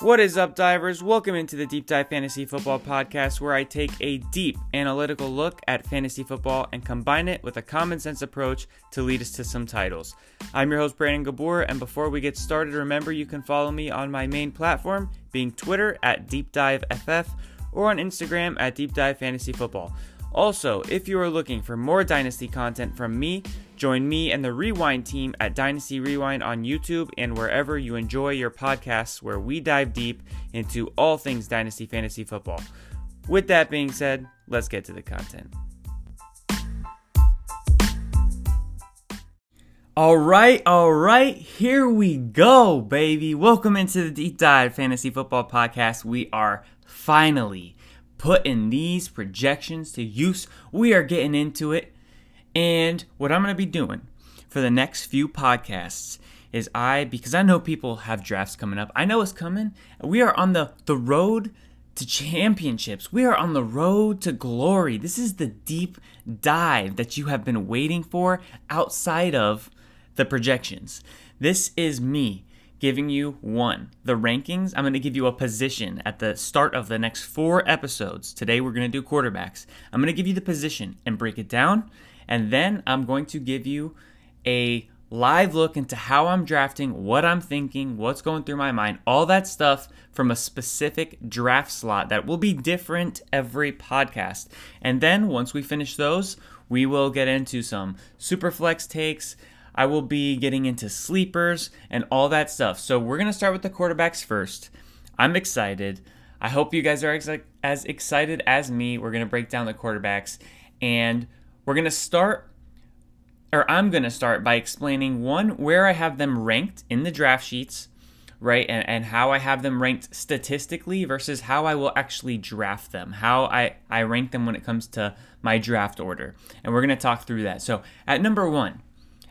What is up, divers? Welcome into the Deep Dive Fantasy Football Podcast, where I take a deep analytical look at fantasy football and combine it with a common sense approach to lead us to some titles. I'm your host, Brandon Gabor, and before we get started, remember you can follow me on my main platform, being Twitter at Deep Dive FF, or on Instagram at Deep Dive Fantasy Football. Also, if you are looking for more Dynasty content from me, join me and the Rewind team at Dynasty Rewind on YouTube and wherever you enjoy your podcasts, where we dive deep into all things Dynasty Fantasy Football. With that being said, let's get to the content. All right, all right, here we go, baby. Welcome into the Deep Dive Fantasy Football Podcast. We are finally putting these projections to use. We are getting into it. And what I'm going to be doing for the next few podcasts is I, because I know people have drafts coming up, I know it's coming. We are on the, the road to championships. We are on the road to glory. This is the deep dive that you have been waiting for outside of the projections. This is me giving you one, the rankings. I'm going to give you a position at the start of the next four episodes. Today we're going to do quarterbacks. I'm going to give you the position and break it down. And then I'm going to give you a live look into how I'm drafting, what I'm thinking, what's going through my mind, all that stuff from a specific draft slot that will be different every podcast. And then once we finish those, we will get into some super flex takes, I will be getting into sleepers and all that stuff. So we're going to start with the quarterbacks first. I'm excited. I hope you guys are ex- as excited as me. We're going to break down the quarterbacks and we're going to start or I'm going to start by explaining one where I have them ranked in the draft sheets, right? And, and how I have them ranked statistically versus how I will actually draft them, how I, I rank them when it comes to my draft order. And we're going to talk through that. So at number one,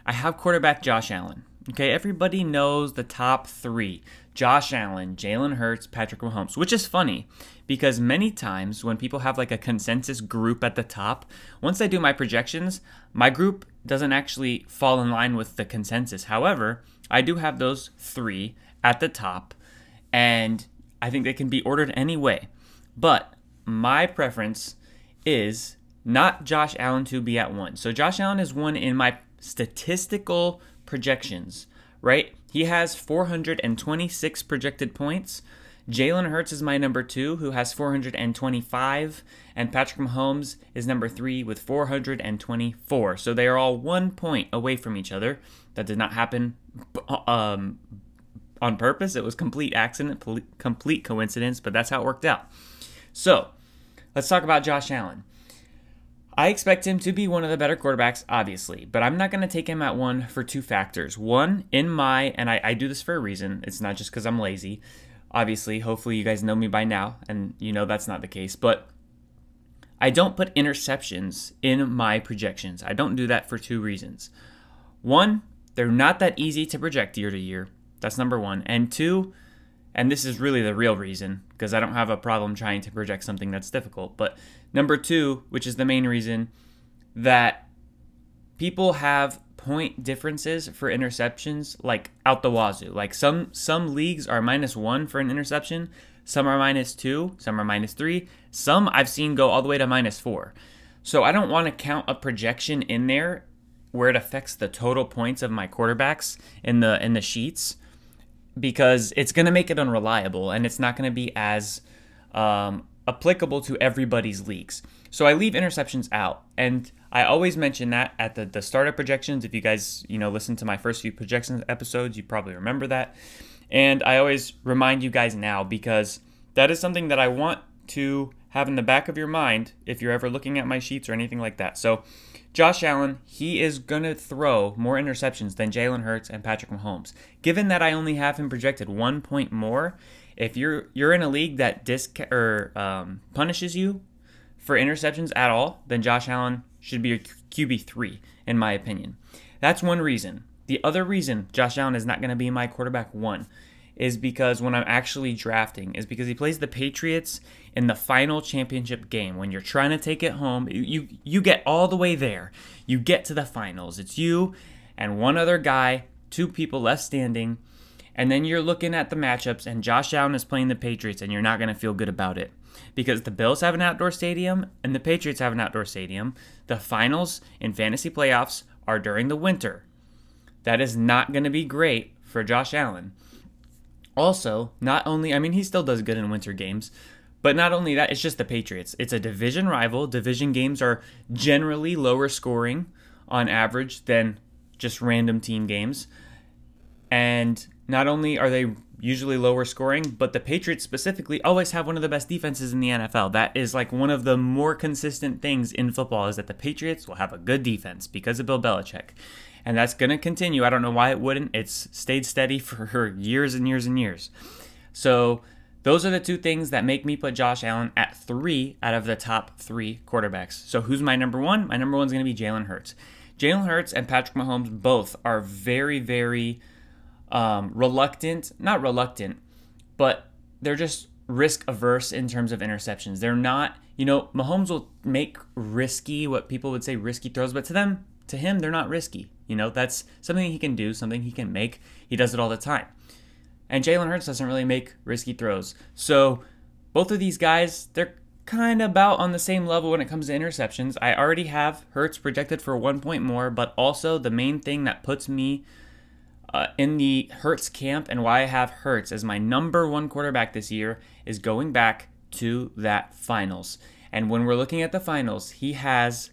I have quarterback Josh Allen. Okay, everybody knows the top three Josh Allen, Jalen Hurts, Patrick Mahomes, which is funny because many times when people have like a consensus group at the top, once I do my projections, my group doesn't actually fall in line with the consensus. However, I do have those three at the top, and I think they can be ordered any way. But my preference is not Josh Allen to be at one. So Josh Allen is one in my statistical projections, right? He has 426 projected points. Jalen Hurts is my number two, who has 425, and Patrick Mahomes is number three with 424. So they are all one point away from each other. That did not happen um, on purpose. It was complete accident, complete coincidence, but that's how it worked out. So let's talk about Josh Allen. I expect him to be one of the better quarterbacks, obviously, but I'm not going to take him at one for two factors. One, in my, and I, I do this for a reason, it's not just because I'm lazy. Obviously, hopefully, you guys know me by now, and you know that's not the case, but I don't put interceptions in my projections. I don't do that for two reasons. One, they're not that easy to project year to year. That's number one. And two, and this is really the real reason, because I don't have a problem trying to project something that's difficult, but Number two, which is the main reason, that people have point differences for interceptions like out the wazoo. Like some some leagues are minus one for an interception, some are minus two, some are minus three, some I've seen go all the way to minus four. So I don't want to count a projection in there where it affects the total points of my quarterbacks in the in the sheets because it's going to make it unreliable and it's not going to be as um, applicable to everybody's leagues. So I leave interceptions out. And I always mention that at the, the startup projections. If you guys, you know, listen to my first few projections episodes, you probably remember that. And I always remind you guys now because that is something that I want to have in the back of your mind if you're ever looking at my sheets or anything like that. So Josh Allen, he is going to throw more interceptions than Jalen Hurts and Patrick Mahomes. Given that I only have him projected one point more, if you're you're in a league that disc or um, punishes you for interceptions at all, then Josh Allen should be your QB three, in my opinion. That's one reason. The other reason Josh Allen is not going to be my quarterback one is because when I'm actually drafting is because he plays the Patriots in the final championship game. When you're trying to take it home, you you get all the way there. You get to the finals. It's you and one other guy, two people left standing And then you're looking at the matchups, and Josh Allen is playing the Patriots, and you're not going to feel good about it because the Bills have an outdoor stadium and the Patriots have an outdoor stadium. The finals in fantasy playoffs are during the winter. That is not going to be great for Josh Allen. Also, not only, I mean, he still does good in winter games, but not only that, it's just the Patriots. It's a division rival. Division games are generally lower scoring on average than just random team games. And not only are they usually lower scoring, but the Patriots specifically always have one of the best defenses in the NFL. That is like one of the more consistent things in football is that the Patriots will have a good defense because of Bill Belichick. And that's going to continue. I don't know why it wouldn't. It's stayed steady for years and years and years. So, those are the two things that make me put Josh Allen at three out of the top three quarterbacks. So, who's my number one? My number one is going to be Jalen Hurts. Jalen Hurts and Patrick Mahomes both are very, very um, reluctant, not reluctant, but they're just risk averse in terms of interceptions. They're not, you know, Mahomes will make risky, what people would say risky throws, but to them, to him, they're not risky. You know, that's something he can do, something he can make. He does it all the time. And Jalen Hurts doesn't really make risky throws. So both of these guys, they're kind of about on the same level when it comes to interceptions. I already have Hurts projected for one point more, but also the main thing that puts me uh, in the Hurts camp and why I have Hurts as my number one quarterback this year is going back to that finals. And when we're looking at the finals, he has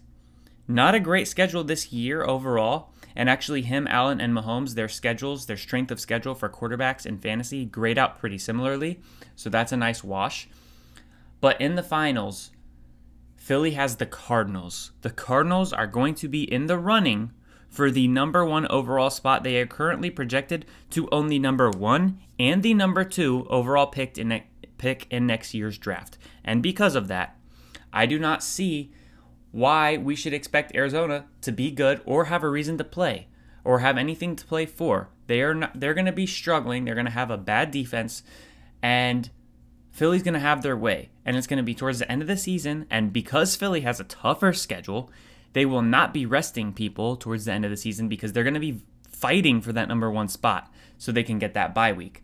not a great schedule this year overall. And actually, him, Allen, and Mahomes, their schedules, their strength of schedule for quarterbacks in fantasy grade out pretty similarly. So that's a nice wash. But in the finals, Philly has the Cardinals. The Cardinals are going to be in the running for the number one overall spot. They are currently projected to own the number one and the number two overall picked in ne- pick in next year's draft. And because of that, I do not see why we should expect Arizona to be good or have a reason to play or have anything to play for. They are not, they're going to be struggling. They're going to have a bad defense and Philly's going to have their way. And it's going to be towards the end of the season and because Philly has a tougher schedule, they will not be resting people towards the end of the season because they're going to be fighting for that number one spot so they can get that bye week.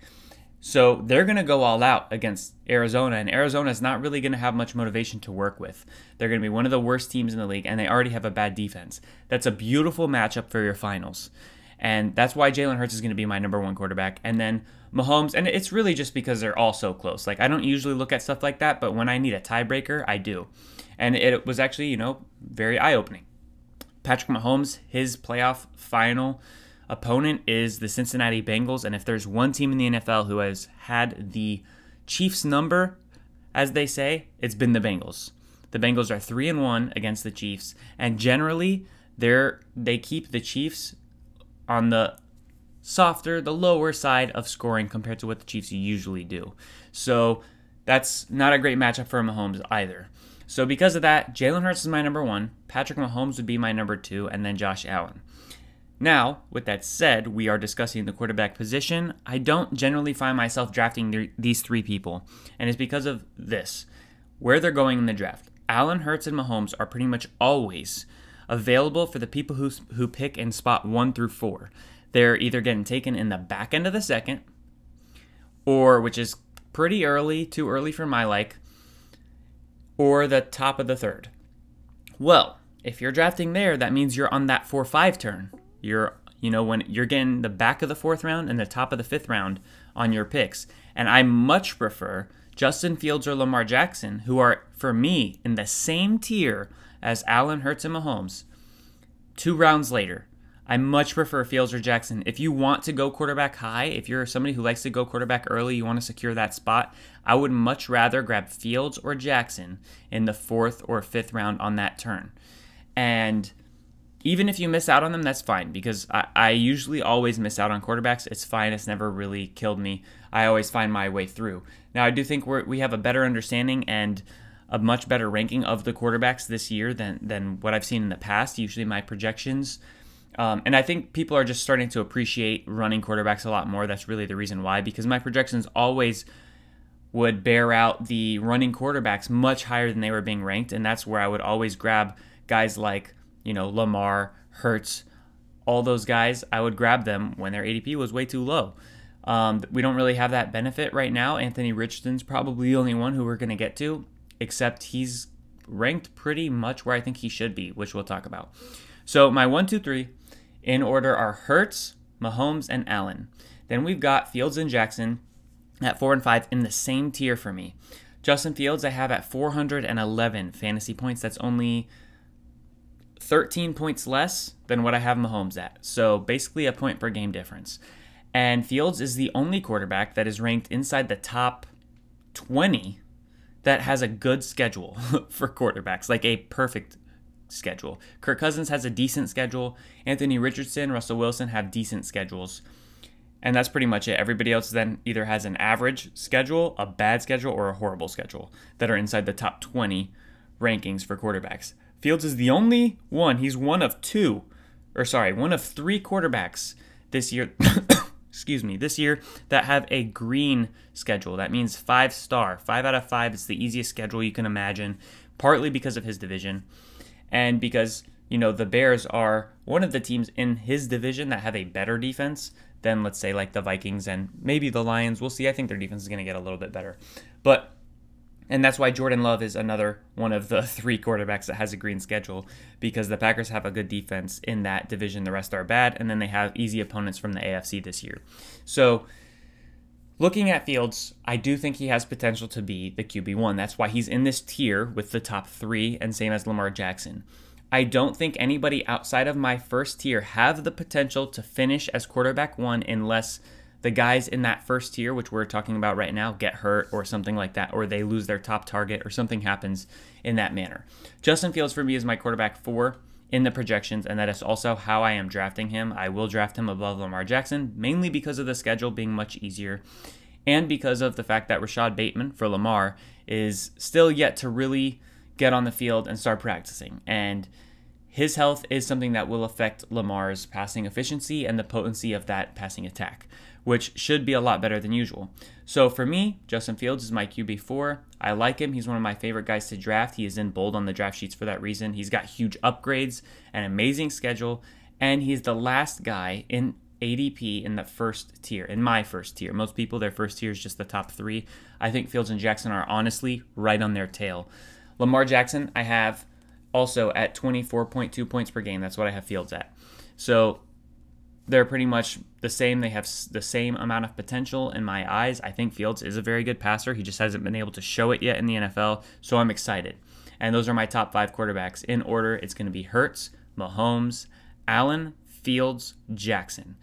So they're going to go all out against Arizona, and Arizona is not really going to have much motivation to work with. They're going to be one of the worst teams in the league, and they already have a bad defense. That's a beautiful matchup for your finals. And that's why Jalen Hurts is going to be my number one quarterback. And then Mahomes, and it's really just because they're all so close. Like, I don't usually look at stuff like that, but when I need a tiebreaker, I do and it was actually you know very eye opening. Patrick Mahomes, his playoff final opponent is the Cincinnati Bengals, and if there's one team in the NFL who has had the Chiefs number, as they say, it's been the Bengals. The Bengals are three and one against the Chiefs, and generally they're they keep the Chiefs on the softer, the lower side of scoring compared to what the Chiefs usually do. So that's not a great matchup for Mahomes either. So because of that, Jalen Hurts is my number one, Patrick Mahomes would be my number two, and then Josh Allen. Now, with that said, we are discussing the quarterback position. I don't generally find myself drafting these three people, and it's because of this where they're going in the draft. Allen, Hurts, and Mahomes are pretty much always available for the people who, who pick in spot one through four. They're either getting taken in the back end of the second, or which is pretty early, too early for my like, or the top of the third. Well, if you're drafting there, that means you're on that 4 5 turn. You're, you know, when you're getting the back of the fourth round and the top of the fifth round on your picks. And I much prefer Justin Fields or Lamar Jackson, who are, for me, in the same tier as Allen Hurts and Mahomes, two rounds later. I much prefer Fields or Jackson. If you want to go quarterback high, if you're somebody who likes to go quarterback early, you want to secure that spot, I would much rather grab Fields or Jackson in the fourth or fifth round on that turn. And even if you miss out on them, that's fine because I, I usually always miss out on quarterbacks. It's fine. It's never really killed me. I always find my way through. Now, I do think we we have a better understanding and a much better ranking of the quarterbacks this year than, than what I've seen in the past. Usually, my projections um, and I think people are just starting to appreciate running quarterbacks a lot more. That's really the reason why, because my projections always would bear out the running quarterbacks much higher than they were being ranked. And that's where I would always grab guys like, you know, Lamar, Hurts, all those guys. I would grab them when their ADP was way too low. Um, we don't really have that benefit right now. Anthony Richardson's probably the only one who we're going to get to, except he's ranked pretty much where I think he should be, which we'll talk about. So my one, two, three in order are Hurts, Mahomes, and Allen. Then we've got Fields and Jackson at four and five in the same tier for me. Justin Fields, I have at 411 fantasy points. That's only 13 points less than what I have Mahomes at. So basically a point per game difference. And Fields is the only quarterback that is ranked inside the top 20 that has a good schedule for quarterbacks, like a perfect schedule. Kirk Cousins has a decent schedule. Anthony Richardson, Russell Wilson have decent schedules. And that's pretty much it. Everybody else then either has an average schedule, a bad schedule, or a horrible schedule that are inside the top 20 rankings for quarterbacks. Fields is the only one, he's one of two, or sorry, one of three quarterbacks this year excuse me, this year that have a green schedule. That means five star. Five out of five is the easiest schedule you can imagine, partly because of his division and because, you know, the Bears are one of the teams in his division that have a better defense than, let's say, like the Vikings and maybe the Lions. We'll see. I think their defense is going to get a little bit better. But and that's why Jordan Love is another one of the three quarterbacks that has a green schedule because the Packers have a good defense in that division. The rest are bad. And then they have easy opponents from the AFC this year. So, looking at Fields, I do think he has potential to be the QB1. That's why he's in this tier with the top three and same as Lamar Jackson. I don't think anybody outside of my first tier have the potential to finish as quarterback one unless the guys in that first tier, which we're talking about right now, get hurt or something like that, or they lose their top target or something happens in that manner. Justin Fields for me is my quarterback four in the projections, and that is also how I am drafting him. I will draft him above Lamar Jackson, mainly because of the schedule being much easier and because of the fact that Rashod Bateman for Lamar is still yet to really get on the field and start practicing. And his health is something that will affect Lamar's passing efficiency and the potency of that passing attack which should be a lot better than usual. So for me, Justin Fields is my QB4. I like him. He's one of my favorite guys to draft. He is in bold on the draft sheets for that reason. He's got huge upgrades, an amazing schedule, and he's the last guy in ADP in the first tier, in my first tier. Most people, their first tier is just the top three. I think Fields and Jackson are honestly right on their tail. Lamar Jackson, I have also at 24.2 points per game. That's what I have Fields at. So they're pretty much the same. They have the same amount of potential in my eyes. I think Fields is a very good passer. He just hasn't been able to show it yet in the NFL, so I'm excited. And those are my top five quarterbacks. In order, it's going to be Hurts, Mahomes, Allen, Fields, Jackson.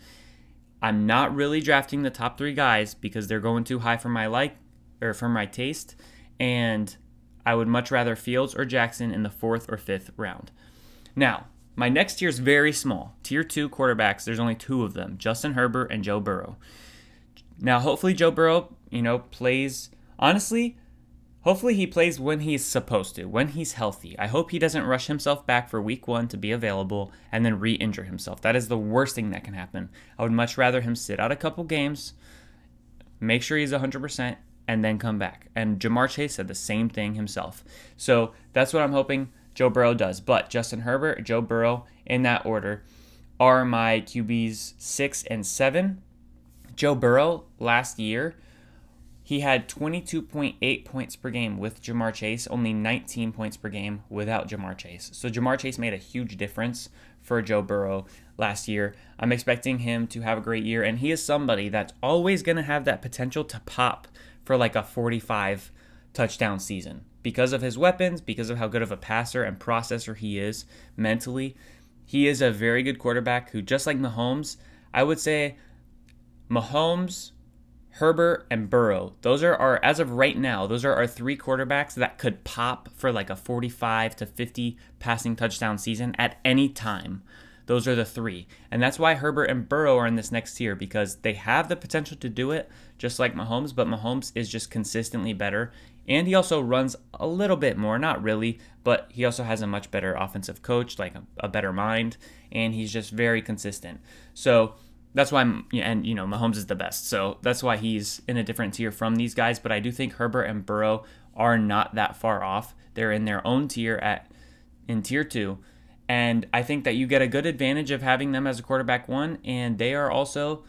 I'm not really drafting the top three guys because they're going too high for my like or for my taste, and I would much rather Fields or Jackson in the fourth or fifth round. Now, my next tier is very small. Tier two quarterbacks, there's only two of them Justin Herbert and Joe Burrow. Now, hopefully, Joe Burrow, you know, plays. Honestly, hopefully he plays when he's supposed to, when he's healthy. I hope he doesn't rush himself back for week one to be available and then re injure himself. That is the worst thing that can happen. I would much rather him sit out a couple games, make sure he's 100%, and then come back. And Ja'Marr Chase said the same thing himself. So that's what I'm hoping. Joe Burrow does. But Justin Herbert, Joe Burrow, in that order, are my QBs six and seven. Joe Burrow last year, he had 22.8 points per game with Ja'Marr Chase, only 19 points per game without Ja'Marr Chase. So Ja'Marr Chase made a huge difference for Joe Burrow last year. I'm expecting him to have a great year, and he is somebody that's always going to have that potential to pop for like a 45 touchdown season because of his weapons, because of how good of a passer and processor he is mentally. He is a very good quarterback who, just like Mahomes, I would say Mahomes, Herbert, and Burrow. Those are our, as of right now, those are our three quarterbacks that could pop for like a 45 to 50 passing touchdown season at any time. Those are the three. And that's why Herbert and Burrow are in this next tier because they have the potential to do it, just like Mahomes, but Mahomes is just consistently better. And he also runs a little bit more, not really, but he also has a much better offensive coach, like a, a better mind, and he's just very consistent. So that's why, I'm, and you know, Mahomes is the best. So that's why he's in a different tier from these guys. But I do think Herbert and Burrow are not that far off. They're in their own tier at in tier two. And I think that you get a good advantage of having them as a quarterback one, and they are also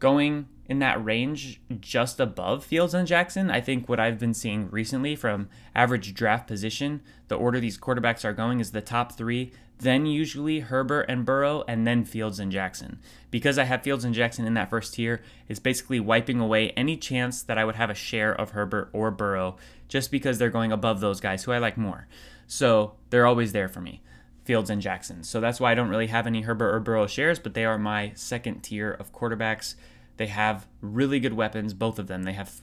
going in that range just above Fields and Jackson. I think what I've been seeing recently from average draft position, the order these quarterbacks are going is the top three, then usually Herbert and Burrow, and then Fields and Jackson. Because I have Fields and Jackson in that first tier, it's basically wiping away any chance that I would have a share of Herbert or Burrow just because they're going above those guys who I like more. So they're always there for me. Fields and Jackson. So that's why I don't really have any Herbert or Burrow shares, but they are my second tier of quarterbacks. They have really good weapons, both of them. They have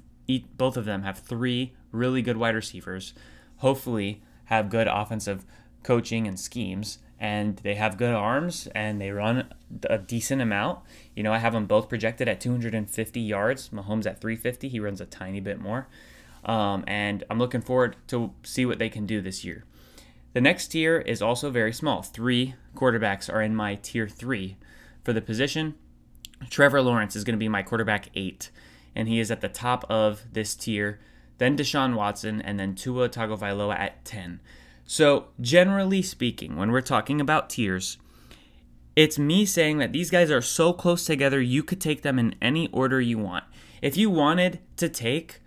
both of them have three really good wide receivers. Hopefully, have good offensive coaching and schemes, and they have good arms and they run a decent amount. You know, I have them both projected at 250 yards. Mahomes at 350. He runs a tiny bit more, um, and I'm looking forward to see what they can do this year. The next tier is also very small. Three quarterbacks are in my tier three for the position. Trevor Lawrence is going to be my quarterback eight, and he is at the top of this tier. Then Deshaun Watson, and then Tua Tagovailoa at 10. So, generally speaking, when we're talking about tiers, it's me saying that these guys are so close together, you could take them in any order you want. If you wanted to take,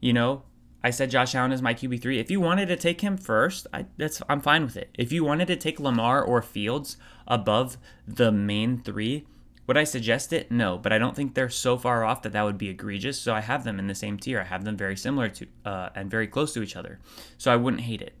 you know, I said Josh Allen is my QB3. If you wanted to take him first, I, that's I'm fine with it. If you wanted to take Lamar or Fields above the main three, would I suggest it? No, but I don't think they're so far off that that would be egregious. So I have them in the same tier. I have them very similar to uh, and very close to each other. So I wouldn't hate it.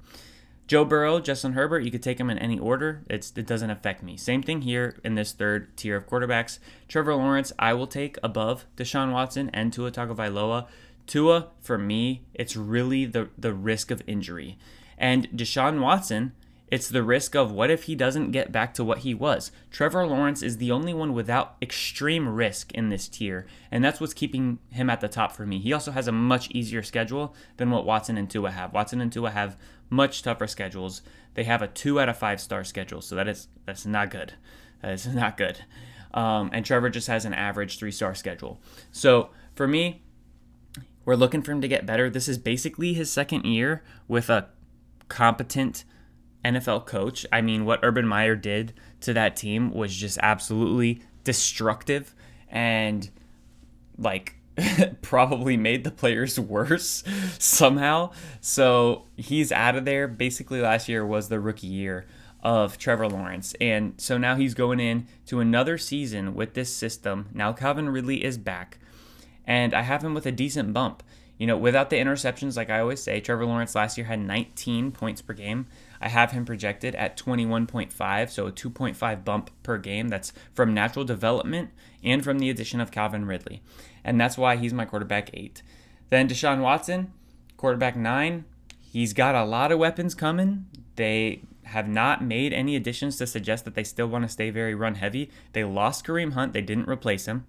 Joe Burrow, Justin Herbert, you could take them in any order. It's, it doesn't affect me. Same thing here in this third tier of quarterbacks. Trevor Lawrence, I will take above Deshaun Watson and Tua Tagovailoa. Tua, for me, it's really the, the risk of injury. And Deshaun Watson, it's the risk of what if he doesn't get back to what he was. Trevor Lawrence is the only one without extreme risk in this tier, and that's what's keeping him at the top for me. He also has a much easier schedule than what Watson and Tua have. Watson and Tua have much tougher schedules. They have a two out of five star schedule, so that is that's not good. That is not good. Um, and Trevor just has an average three star schedule. So for me, we're looking for him to get better. This is basically his second year with a competent NFL coach. I mean, what Urban Meyer did to that team was just absolutely destructive and like probably made the players worse somehow. So he's out of there. Basically, last year was the rookie year of Trevor Lawrence. And so now he's going in to another season with this system. Now Calvin Ridley is back and I have him with a decent bump. You know, without the interceptions, like I always say, Trevor Lawrence last year had 19 points per game. I have him projected at 21.5, so a 2.5 bump per game. That's from natural development and from the addition of Calvin Ridley. And that's why he's my quarterback eight. Then Deshaun Watson, quarterback nine. He's got a lot of weapons coming. They have not made any additions to suggest that they still want to stay very run heavy. They lost Kareem Hunt, they didn't replace him.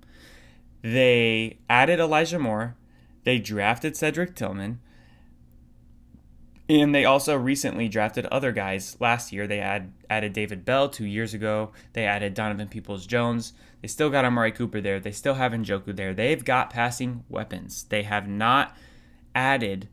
They added Elijah Moore. They drafted Cedric Tillman. And they also recently drafted other guys. Last year, they add, added David Bell. Two years ago, they added Donovan Peoples Jones. They still got Amari Cooper there. They still have Njoku there. They've got passing weapons. They have not added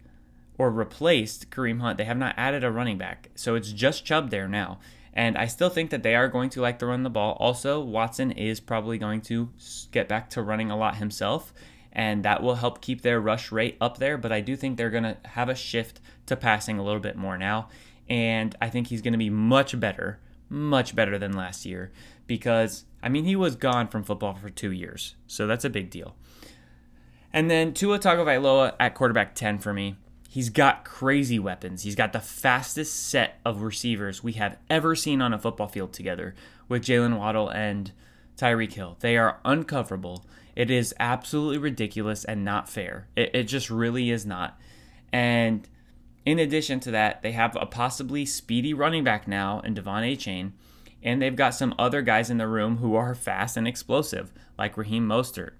or replaced Kareem Hunt. They have not added a running back. So it's just Chubb there now. And I still think that they are going to like to run the ball. Also, Watson is probably going to get back to running a lot himself, and that will help keep their rush rate up there. But I do think they're going to have a shift to passing a little bit more now. And I think he's going to be much better, much better than last year because, I mean, he was gone from football for two years. So that's a big deal. And then Tua Tagovailoa at quarterback 10 for me. He's got crazy weapons. He's got the fastest set of receivers we have ever seen on a football field together with Jaylen Waddle and Tyreek Hill. They are uncoverable. It is absolutely ridiculous and not fair. It, it just really is not. And in addition to that, they have a possibly speedy running back now in De'Von Achane, and they've got some other guys in the room who are fast and explosive, like Raheem Mostert.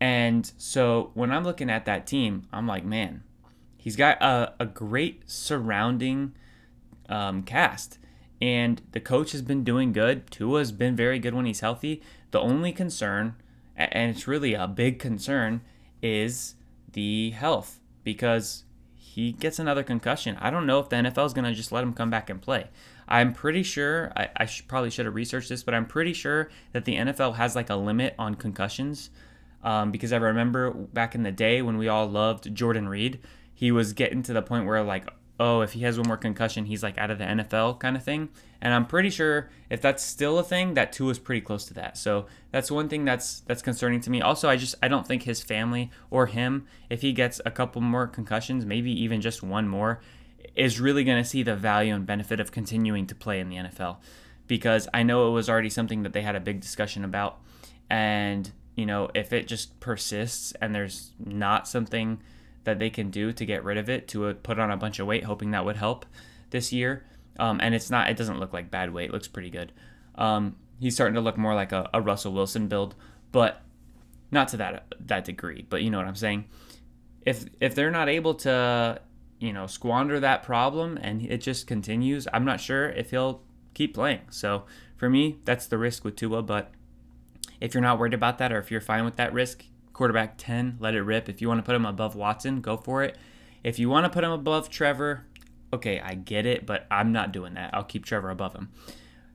And so when I'm looking at that team, I'm like, man, He's got a, a great surrounding um, cast, and the coach has been doing good. Tua's been very good when he's healthy. The only concern, and it's really a big concern, is the health because he gets another concussion. I don't know if the NFL is going to just let him come back and play. I'm pretty sure, I, I probably should have researched this, but I'm pretty sure that the NFL has like a limit on concussions um, because I remember back in the day when we all loved Jordan Reed, he was getting to the point where like, oh, if he has one more concussion, he's like out of the NFL kind of thing. And I'm pretty sure if that's still a thing, that two is pretty close to that. So that's one thing that's that's concerning to me. Also, I just I don't think his family or him, if he gets a couple more concussions, maybe even just one more, is really going to see the value and benefit of continuing to play in the NFL. Because I know it was already something that they had a big discussion about, and you know if it just persists and there's not something that they can do to get rid of it to put on a bunch of weight, hoping that would help this year um, and it's not. It doesn't look like bad weight. It looks pretty good. Um, he's starting to look more like a, a Russell Wilson build, but not to that that degree. But you know what I'm saying. If if they're not able to, you know, squander that problem and it just continues, I'm not sure if he'll keep playing. So for me, that's the risk with Tua. But if you're not worried about that, or if you're fine with that risk, quarterback 10, let it rip. If you want to put him above Watson, go for it. If you want to put him above Trevor, okay, I get it, but I'm not doing that. I'll keep Trevor above him.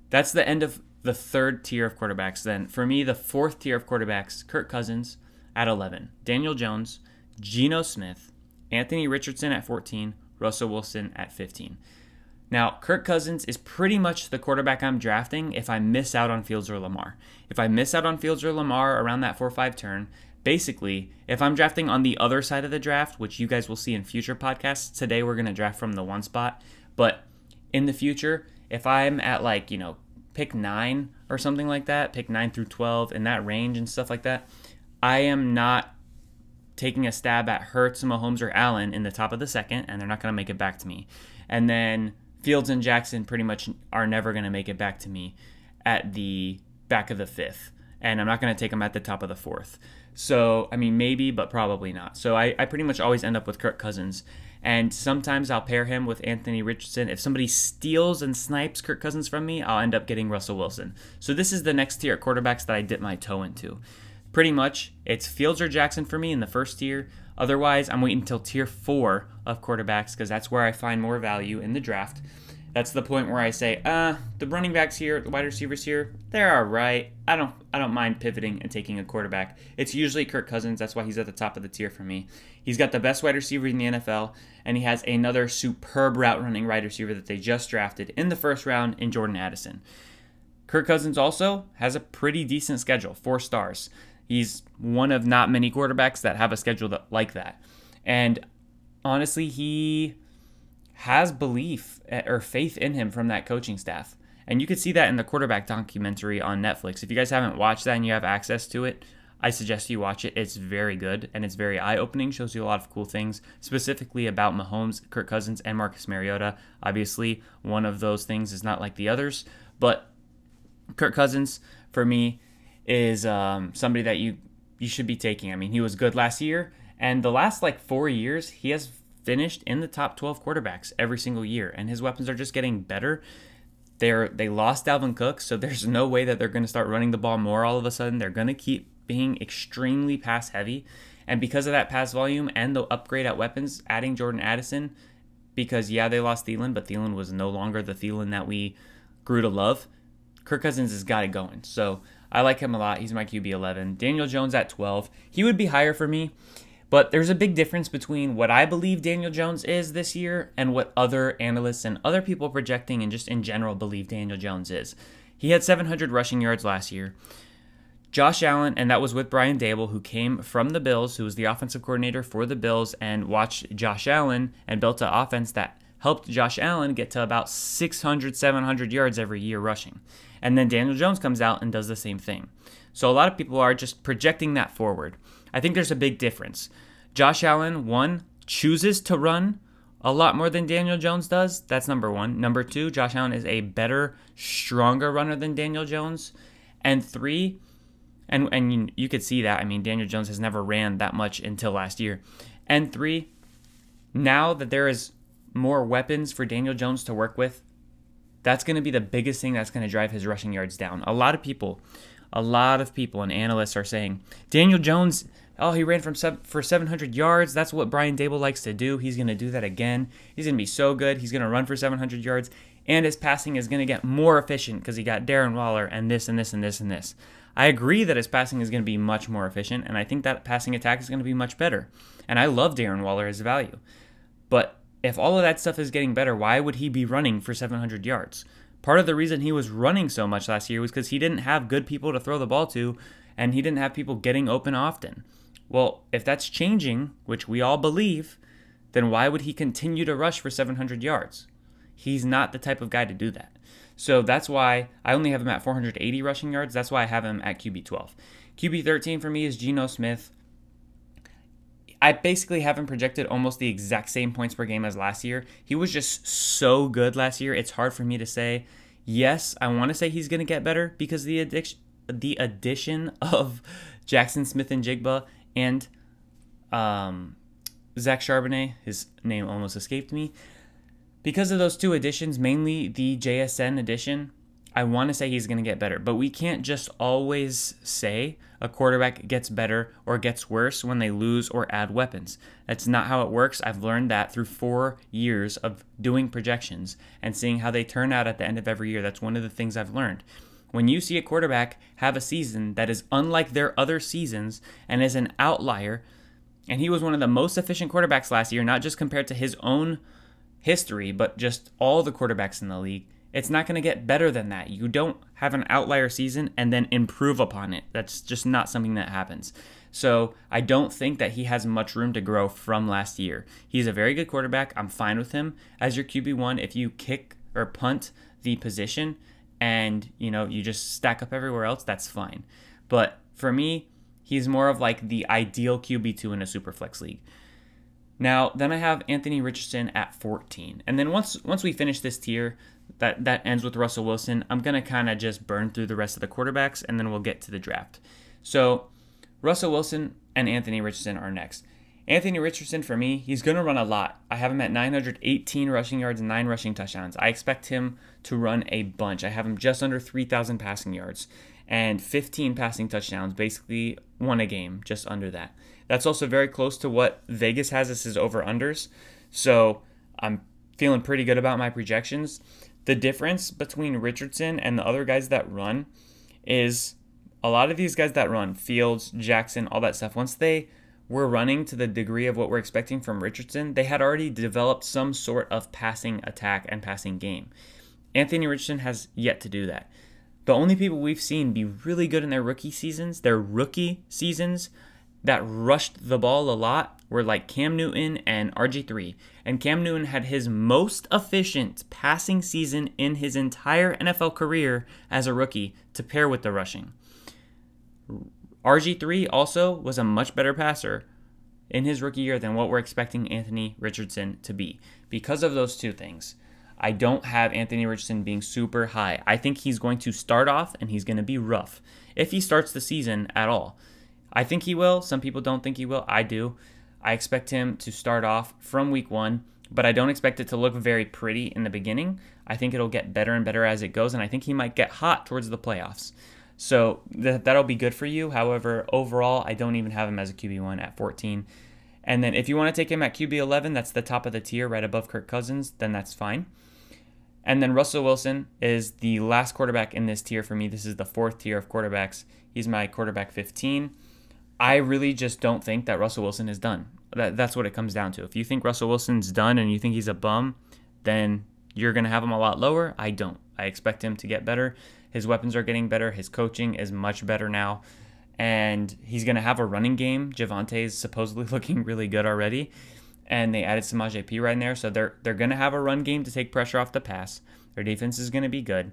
That's the end of the third tier of quarterbacks. Then for me, the fourth tier of quarterbacks, Kirk Cousins at 11, Daniel Jones, Geno Smith, Anthony Richardson at 14, Russell Wilson at 15. Now, Kirk Cousins is pretty much the quarterback I'm drafting if I miss out on Fields or Lamar. If I miss out on Fields or Lamar around that 4 5 turn, basically, if I'm drafting on the other side of the draft, which you guys will see in future podcasts, today we're going to draft from the one spot. But in the future, if I'm at like, you know, pick nine or something like that, pick nine through 12 in that range and stuff like that, I am not taking a stab at Hurts, Mahomes, or Allen in the top of the second, and they're not going to make it back to me. And then Fields and Jackson pretty much are never going to make it back to me at the back of the fifth. And I'm not going to take them at the top of the fourth. So, I mean, maybe, but probably not. So, I, I pretty much always end up with Kirk Cousins. And sometimes I'll pair him with Anthony Richardson. If somebody steals and snipes Kirk Cousins from me, I'll end up getting Russell Wilson. So, this is the next tier of quarterbacks that I dip my toe into. Pretty much, it's Fields or Jackson for me in the first tier. Otherwise, I'm waiting until tier four of quarterbacks because that's where I find more value in the draft. That's the point where I say, uh, the running backs here, the wide receivers here, they're all right. I don't, I don't mind pivoting and taking a quarterback. It's usually Kirk Cousins. That's why he's at the top of the tier for me. He's got the best wide receiver in the NFL, and he has another superb route running wide receiver that they just drafted in the first round in Jordan Addison. Kirk Cousins also has a pretty decent schedule, four stars. He's one of not many quarterbacks that have a schedule that, like that. And honestly, he has belief eh, or faith in him from that coaching staff. And you could see that in the quarterback documentary on Netflix. If you guys haven't watched that and you have access to it, I suggest you watch it. It's very good and it's very eye opening, shows you a lot of cool things, specifically about Mahomes, Kirk Cousins, and Marcus Mariota. Obviously, one of those things is not like the others, but Kirk Cousins, for me, is um, somebody that you you should be taking. I mean, he was good last year, and the last like four years, he has finished in the top 12 quarterbacks every single year, and his weapons are just getting better. They're they lost Dalvin Cook, so there's no way that they're going to start running the ball more all of a sudden. They're going to keep being extremely pass heavy, and because of that pass volume and the upgrade at weapons, adding Jordan Addison, because yeah they lost Thielen, but Thielen was no longer the Thielen that we grew to love. Kirk Cousins has got it going, so I like him a lot. He's my QB 11. Daniel Jones at 12. He would be higher for me but there's a big difference between what I believe Daniel Jones is this year and what other analysts and other people projecting and just in general believe Daniel Jones is. He had 700 rushing yards last year. Josh Allen, and that was with Brian Daboll, who came from the Bills, who was the offensive coordinator for the Bills, and watched Josh Allen and built an offense that helped Josh Allen get to about 600, 700 yards every year rushing. And then Daniel Jones comes out and does the same thing. So a lot of people are just projecting that forward. I think there's a big difference. Josh Allen, one, chooses to run a lot more than Daniel Jones does. That's number one. Number two, Josh Allen is a better, stronger runner than Daniel Jones. And three, and and you, could see that. I mean, Daniel Jones has never ran that much until last year. And three, now that there is more weapons for Daniel Jones to work with, that's going to be the biggest thing that's going to drive his rushing yards down. A lot of people, a lot of people and analysts are saying Daniel Jones oh, he ran from seven, for 700 yards. That's what Brian Daboll likes to do. He's going to do that again. He's going to be so good. He's going to run for 700 yards, and his passing is going to get more efficient because he got Darren Waller and this and this and this and this. I agree that his passing is going to be much more efficient, and I think that passing attack is going to be much better. And I love Darren Waller as a value. But if all of that stuff is getting better, why would he be running for 700 yards? Part of the reason he was running so much last year was because he didn't have good people to throw the ball to, and he didn't have people getting open often. Well, if that's changing, which we all believe, then why would he continue to rush for 700 yards? He's not the type of guy to do that. So that's why I only have him at 480 rushing yards. That's why I have him at QB 12. QB 13 for me is Geno Smith. I basically have him projected almost the exact same points per game as last year. He was just so good last year. It's hard for me to say. Yes, I want to say he's going to get better because the addiction, the addition of Jaxon Smith and and um, Zach Charbonnet, his name almost escaped me, because of those two additions, mainly the JSN addition, I want to say he's going to get better. But we can't just always say a quarterback gets better or gets worse when they lose or add weapons. That's not how it works. I've learned that through four years of doing projections and seeing how they turn out at the end of every year. That's one of the things I've learned. When you see a quarterback have a season that is unlike their other seasons and is an outlier, and he was one of the most efficient quarterbacks last year, not just compared to his own history, but just all the quarterbacks in the league. It's not going to get better than that. You don't have an outlier season and then improve upon it. That's just not something that happens. So I don't think that he has much room to grow from last year. He's a very good quarterback. I'm fine with him as your QB1 if you kick or punt the position and you know you just stack up everywhere else that's fine but for me he's more of like the ideal qb2 in a super flex league now, then I have Anthony Richardson at 14. And then once once we finish this tier, that that ends with Russell Wilson, I'm going to kind of just burn through the rest of the quarterbacks and then we'll get to the draft. So, Russell Wilson and Anthony Richardson are next. Anthony Richardson, for me, he's going to run a lot. I have him at 918 rushing yards and 9 rushing touchdowns. I expect him to run a bunch. I have him just under 3,000 passing yards and 15 passing touchdowns, basically won a game, just under that. That's also very close to what Vegas has as his over unders. So I'm feeling pretty good about my projections. The difference between Richardson and the other guys that run is a lot of these guys that run, Fields, Jackson, all that stuff, once they were running to the degree of what we're expecting from Richardson, they had already developed some sort of passing attack and passing game. Anthony Richardson has yet to do that. The only people we've seen be really good in their rookie seasons, their rookie seasons, that rushed the ball a lot were like Cam Newton and RG3. And Cam Newton had his most efficient passing season in his entire NFL career as a rookie to pair with the rushing. RG3 also was a much better passer in his rookie year than what we're expecting Anthony Richardson to be. Because of those two things, I don't have Anthony Richardson being super high. I think he's going to start off and he's going to be rough if he starts the season at all. I think he will. Some people don't think he will. I do. I expect him to start off from week one, but I don't expect it to look very pretty in the beginning. I think it'll get better and better as it goes, and I think he might get hot towards the playoffs. So th- that'll be good for you. However, overall, I don't even have him as a QB1 at 14. And then if you want to take him at QB11, that's the top of the tier right above Kirk Cousins, then that's fine. And then Russell Wilson is the last quarterback in this tier for me. This is the fourth tier of quarterbacks. He's my quarterback 15. I really just don't think that Russell Wilson is done. That, that's what it comes down to. If you think Russell Wilson's done and you think he's a bum, then you're going to have him a lot lower. I don't. I expect him to get better. His weapons are getting better. His coaching is much better now. And he's going to have a running game. Javonte is supposedly looking really good already. And they added Samaje Perine in there. So they're, they're going to have a run game to take pressure off the pass. Their defense is going to be good.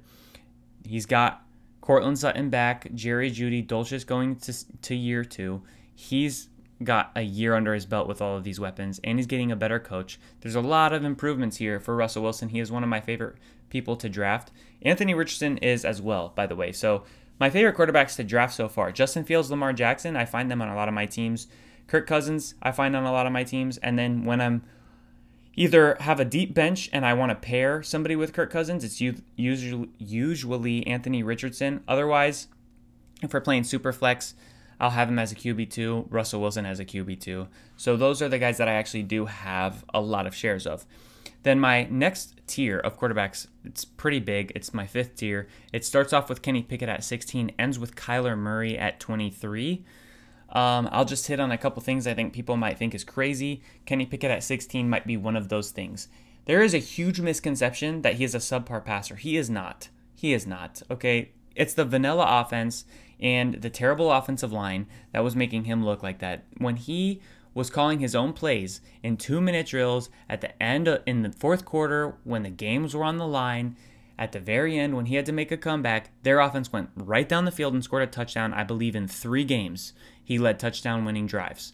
He's got Courtland Sutton back, Jerry Jeudy, Dulcich is going to, to year two. He's got a year under his belt with all of these weapons, and he's getting a better coach. There's a lot of improvements here for Russell Wilson. He is one of my favorite people to draft. Anthony Richardson is as well, by the way. So my favorite quarterbacks to draft so far: Justin Fields, Lamar Jackson. I find them on a lot of my teams. Kirk Cousins, I find on a lot of my teams. And then when I'm either have a deep bench and I want to pair somebody with Kirk Cousins, it's usually usually Anthony Richardson. Otherwise, if we're playing super flex, I'll have him as a QB2, Russell Wilson as a QB2. So those are the guys that I actually do have a lot of shares of. Then my next tier of quarterbacks, it's pretty big. It's my fifth tier. It starts off with Kenny Pickett at 16, ends with Kyler Murray at 23. Um, I'll just hit on a couple things I think people might think is crazy. Kenny Pickett at 16 might be one of those things. There is a huge misconception that he is a subpar passer. He is not. He is not. Okay. It's the vanilla offense and the terrible offensive line that was making him look like that. When he was calling his own plays in two minute drills at the end of, in the fourth quarter when the games were on the line. At the very end, when he had to make a comeback, their offense went right down the field and scored a touchdown, I believe, in three games. He led touchdown winning drives.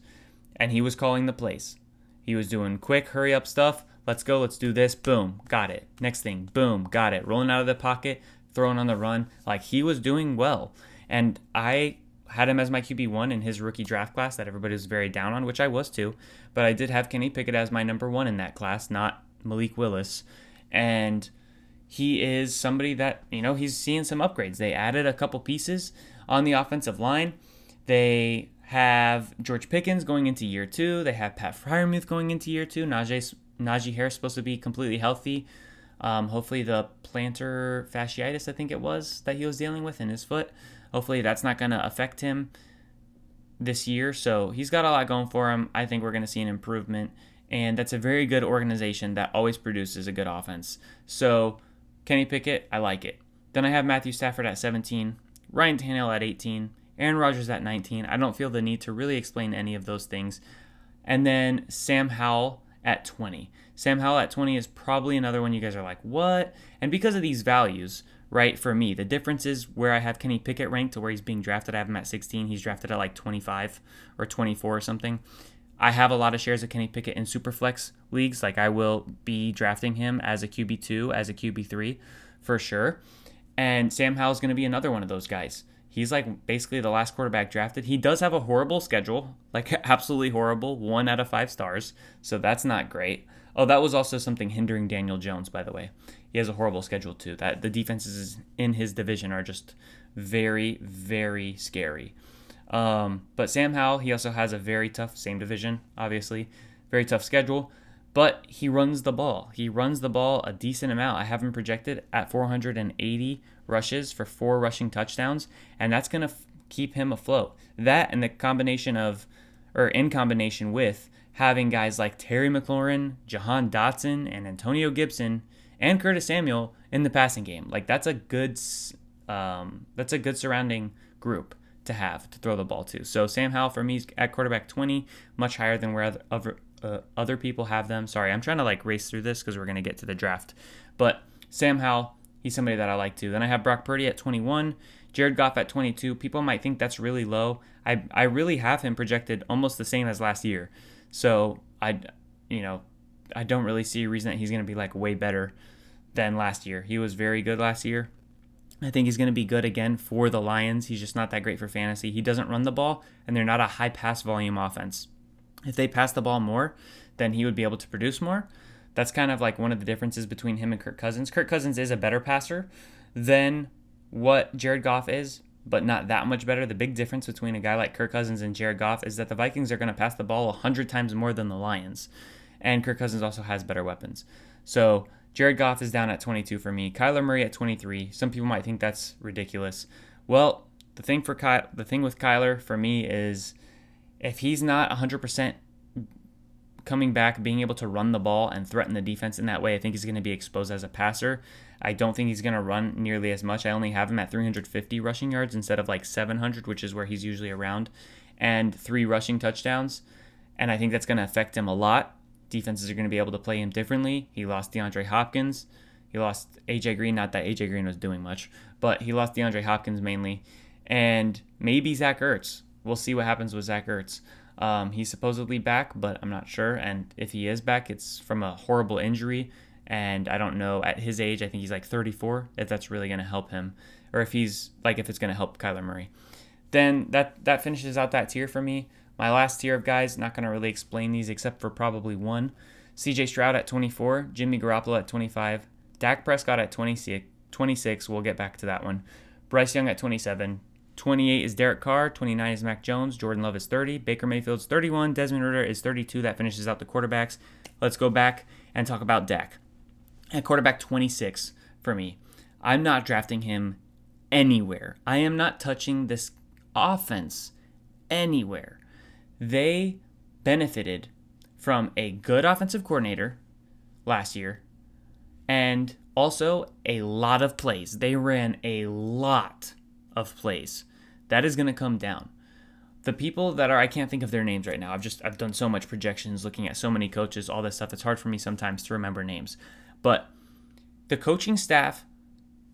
And he was calling the plays. He was doing quick, hurry up stuff. Let's go, let's do this. Boom, got it. Next thing, boom, got it. Rolling out of the pocket, throwing on the run. Like he was doing well. And I had him as my QB1 in his rookie draft class that everybody was very down on, which I was too. But I did have Kenny Pickett as my number one in that class, not Malik Willis. And he is somebody that, you know, he's seeing some upgrades. They added a couple pieces on the offensive line. They have George Pickens going into year two. They have Pat Freiermuth going into year two. Najee, Najee Harris supposed to be completely healthy. Um, hopefully, the plantar fasciitis, I think it was, that he was dealing with in his foot Hopefully, that's not going to affect him this year. So he's got a lot going for him. I think we're going to see an improvement. And that's a very good organization that always produces a good offense. So Kenny Pickett, I like it. Then I have Matthew Stafford at 17, Ryan Tannehill at 18, Aaron Rodgers at 19. I don't feel the need to really explain any of those things. And then Sam Howell at 20. Sam Howell at 20 is probably another one you guys are like, what? And because of these values, right, for me, the difference is where I have Kenny Pickett ranked to where he's being drafted. I have him at 16. He's drafted at like 25 or 24 or something. I have a lot of shares of Kenny Pickett in Superflex leagues. Like I will be drafting him as a QB2, as a QB3 for sure. And Sam Howell's going to be another one of those guys. He's like basically the last quarterback drafted. He does have a horrible schedule, like absolutely horrible, one out of five stars. So that's not great. Oh, that was also something hindering Daniel Jones, by the way. He has a horrible schedule too. That the defenses in his division are just very, very scary. Um, but Sam Howell, he also has a very tough, same division, obviously, very tough schedule. But he runs the ball. He runs the ball a decent amount. I have him projected at 480 rushes for four rushing touchdowns, and that's going to f- keep him afloat. That and the combination of, or in combination with, having guys like Terry McLaurin, Jahan Dotson, and Antonio Gibson and Curtis Samuel in the passing game. Like that's a good, um, that's a good surrounding group to have to throw the ball to. So Sam Howell for me is at quarterback 20, much higher than where other uh, other people have them. Sorry, I'm trying to like race through this because we're gonna get to the draft. But Sam Howell He's somebody that I like too. Then I have Brock Purdy at 21, Jared Goff at 22. People might think that's really low. I I really have him projected almost the same as last year. So I, you know, I don't really see a reason that he's going to be like way better than last year. He was very good last year. I think he's going to be good again for the Lions. He's just not that great for fantasy. He doesn't run the ball, and they're not a high pass volume offense. If they pass the ball more, then he would be able to produce more. That's kind of like one of the differences between him and Kirk Cousins. Kirk Cousins is a better passer than what Jared Goff is, but not that much better. The big difference between a guy like Kirk Cousins and Jared Goff is that the Vikings are going to pass the ball 100 times more than the Lions. And Kirk Cousins also has better weapons. So Jared Goff is down at 22 for me. Kyler Murray at 23. Some people might think that's ridiculous. Well, the thing for Ky- the thing with Kyler for me is if he's not 100% coming back, being able to run the ball and threaten the defense in that way, I think he's going to be exposed as a passer. I don't think he's going to run nearly as much. I only have him at 350 rushing yards instead of like 700, which is where he's usually around, and three rushing touchdowns. And I think that's going to affect him a lot. Defenses are going to be able to play him differently. He lost DeAndre Hopkins. He lost AJ Green. Not that AJ Green was doing much, but he lost DeAndre Hopkins mainly. And maybe Zach Ertz. We'll see what happens with Zach Ertz. Um, he's supposedly back, but I'm not sure. And if he is back, it's from a horrible injury. And I don't know at his age, I think he's like 34, if that's really going to help him, or if he's like if it's going to help Kyler Murray. Then that that finishes out that tier for me. My last tier of guys, not going to really explain these except for probably one. CJ Stroud at 24, Jimmy Garoppolo at 25, Dak Prescott at 26. 26. We'll get back to that one. Bryce Young at 27, 28 is Derek Carr, 29 is Mac Jones, Jordan Love is 30, Baker Mayfield's 31, Desmond Ridder is 32. That finishes out the quarterbacks. Let's go back and talk about Dak. At quarterback 26 for me, I'm not drafting him anywhere. I am not touching this offense anywhere. They benefited from a good offensive coordinator last year and also a lot of plays. They ran a lot of plays. That is going to come down. The people that are I can't think of their names right now. I've just I've done so much projections looking at so many coaches, all this stuff. It's hard for me sometimes to remember names. But the coaching staff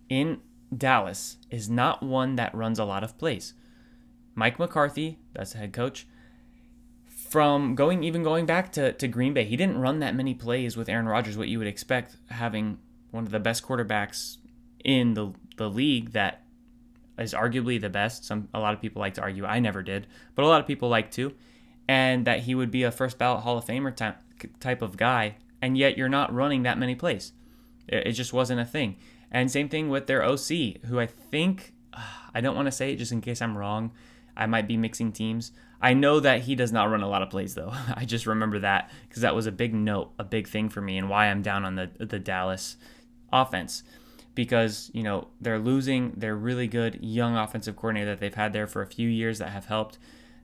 in Dallas is not one that runs a lot of plays. Mike McCarthy, that's the head coach, from going even going back to, to Green Bay, he didn't run that many plays with Aaron Rodgers, what you would expect having one of the best quarterbacks in the the league that is arguably the best. Some a lot of people like to argue. I never did, but a lot of people like to, and that he would be a first ballot Hall of Famer type type of guy. And yet you're not running that many plays. It, it just wasn't a thing. And same thing with their OC, who I think I don't want to say it just in case I'm wrong. I might be mixing teams. I know that he does not run a lot of plays though. I just remember that because that was a big note, a big thing for me, and why I'm down on the the Dallas offense because you know they're losing their really good young offensive coordinator that they've had there for a few years that have helped.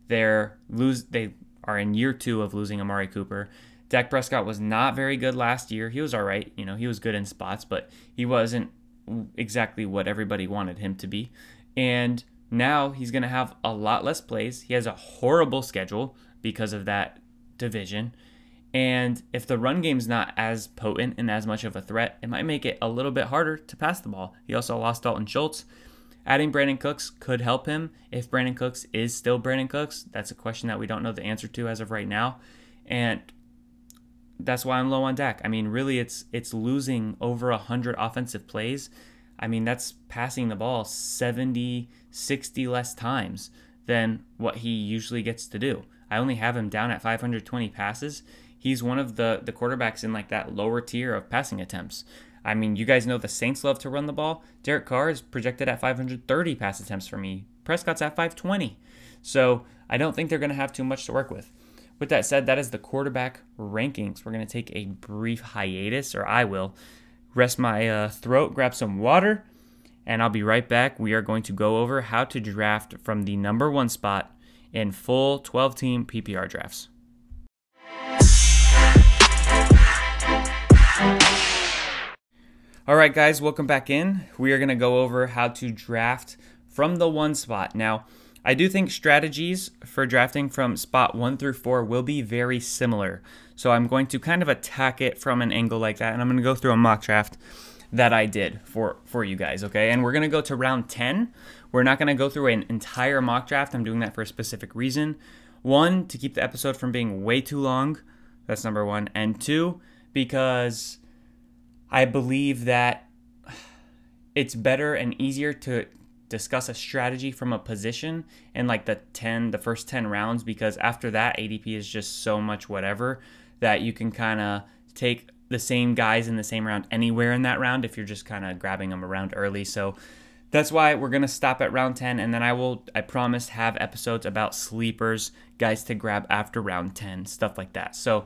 They're lose they are in year two of losing Amari Cooper. Dak Prescott was not very good last year. He was all right, you know, he was good in spots, but he wasn't exactly what everybody wanted him to be. And now he's going to have a lot less plays. He has a horrible schedule because of that division. And if the run game's not as potent and as much of a threat, it might make it a little bit harder to pass the ball. He also lost Dalton Schultz. Adding Brandin Cooks could help him if Brandin Cooks is still Brandin Cooks. That's a question that we don't know the answer to as of right now. And that's why I'm low on Dak. I mean, really it's it's losing over 100 offensive plays I mean, that's passing the ball 70, 60 less times than what he usually gets to do. I only have him down at 520 passes. He's one of the, the quarterbacks in like that lower tier of passing attempts. I mean, you guys know the Saints love to run the ball. Derek Carr is projected at 530 pass attempts for me. Prescott's at 520. So I don't think they're going to have too much to work with. With that said, that is the quarterback rankings. We're going to take a brief hiatus, or I will, rest my uh, throat, grab some water, and I'll be right back. We are going to go over how to draft from the number one spot in full 12 team PPR drafts. All right, guys, welcome back in. We are going to go over how to draft from the one spot. Now, I do think strategies for drafting from spot one through four will be very similar. So I'm going to kind of attack it from an angle like that, and I'm going to go through a mock draft that I did for for you guys, okay? And we're going to go to round 10. We're not going to go through an entire mock draft. I'm doing that for a specific reason. One, to keep the episode from being way too long. That's number 1. And two, because I believe that it's better and easier to discuss a strategy from a position in like the 10 the first 10 rounds because after that ADP is just so much whatever that you can kind of take the same guys in the same round anywhere in that round if you're just kind of grabbing them around early so that's why we're going to stop at round 10 and then I will I promise have episodes about sleepers guys to grab after round 10 stuff like that so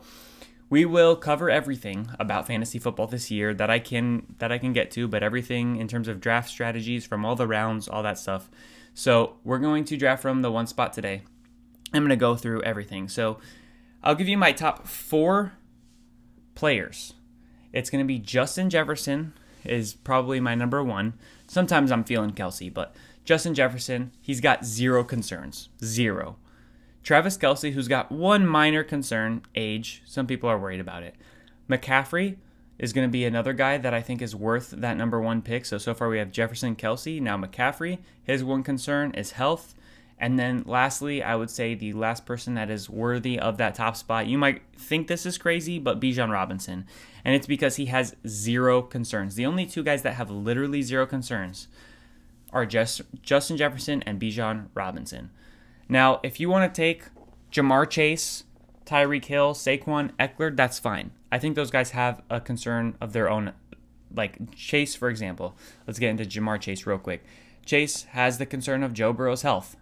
we will cover everything about fantasy football this year that I can that I can get to, but everything in terms of draft strategies from all the rounds, all that stuff. So we're going to draft from the one spot today. I'm going to go through everything. So I'll give you my top four players. It's going to be Justin Jefferson is probably my number one. Sometimes I'm feeling Kelce, but Justin Jefferson, he's got zero concerns. Zero. Travis Kelce, who's got one minor concern, age. Some people are worried about it. McCaffrey is going to be another guy that I think is worth that number one pick. So, so far we have Jefferson, Kelce, now McCaffrey. His one concern is health. And then lastly, I would say the last person that is worthy of that top spot, you might think this is crazy, but Bijan Robinson. And it's because he has zero concerns. The only two guys that have literally zero concerns are just Justin Jefferson and Bijan Robinson. Now, if you want to take Ja'Marr Chase, Tyreek Hill, Saquon, Ekeler, that's fine. I think those guys have a concern of their own. Like Chase, for example. Let's get into Ja'Marr Chase real quick. Chase has the concern of Joe Burrow's health.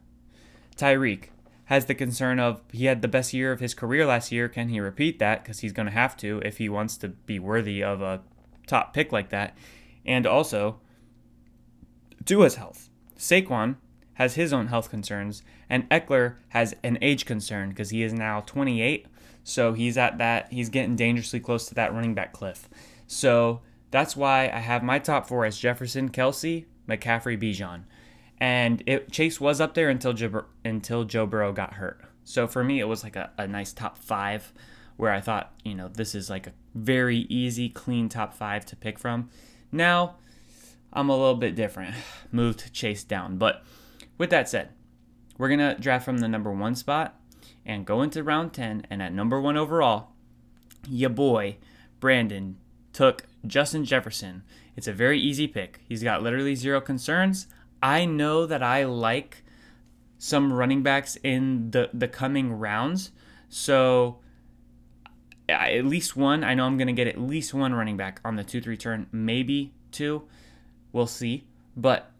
Tyreek has the concern of he had the best year of his career last year. Can he repeat that? Because he's going to have to if he wants to be worthy of a top pick like that. And also, Tua's health. Saquon has his own health concerns, and Ekeler has an age concern because he is now 28. So he's at that, he's getting dangerously close to that running back cliff. So that's why I have my top four as Jefferson, Kelce, McCaffrey, Bijan. And it, Chase was up there until Joe, until Joe Burrow got hurt. So for me, it was like a, a nice top five where I thought, you know, this is like a very easy, clean top five to pick from. Now, I'm a little bit different. Moved Chase down. But with that said, we're going to draft from the number one spot and go into round 10. And at number one overall, your boy, Brandon, took Justin Jefferson. It's a very easy pick. He's got literally zero concerns. I know that I like some running backs in the, the coming rounds. So at least one. I know I'm going to get at least one running back on the 2 3 turn, maybe two. We'll see. But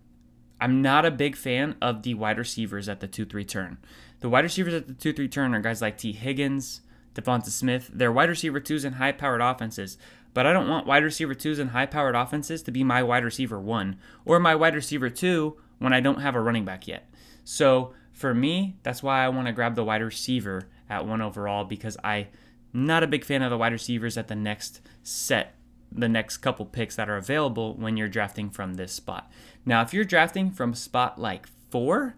I'm not a big fan of the wide receivers at the 2 3 turn. The wide receivers at the 2 3 turn are guys like Tee Higgins, DeVonta Smith. They're wide receiver twos in high powered offenses. But I don't want wide receiver twos in high powered offenses to be my wide receiver one or my wide receiver two when I don't have a running back yet. So for me, that's why I want to grab the wide receiver at one overall because I'm not a big fan of the wide receivers at the next set, the next couple picks that are available when you're drafting from this spot. Now, if you're drafting from spot like four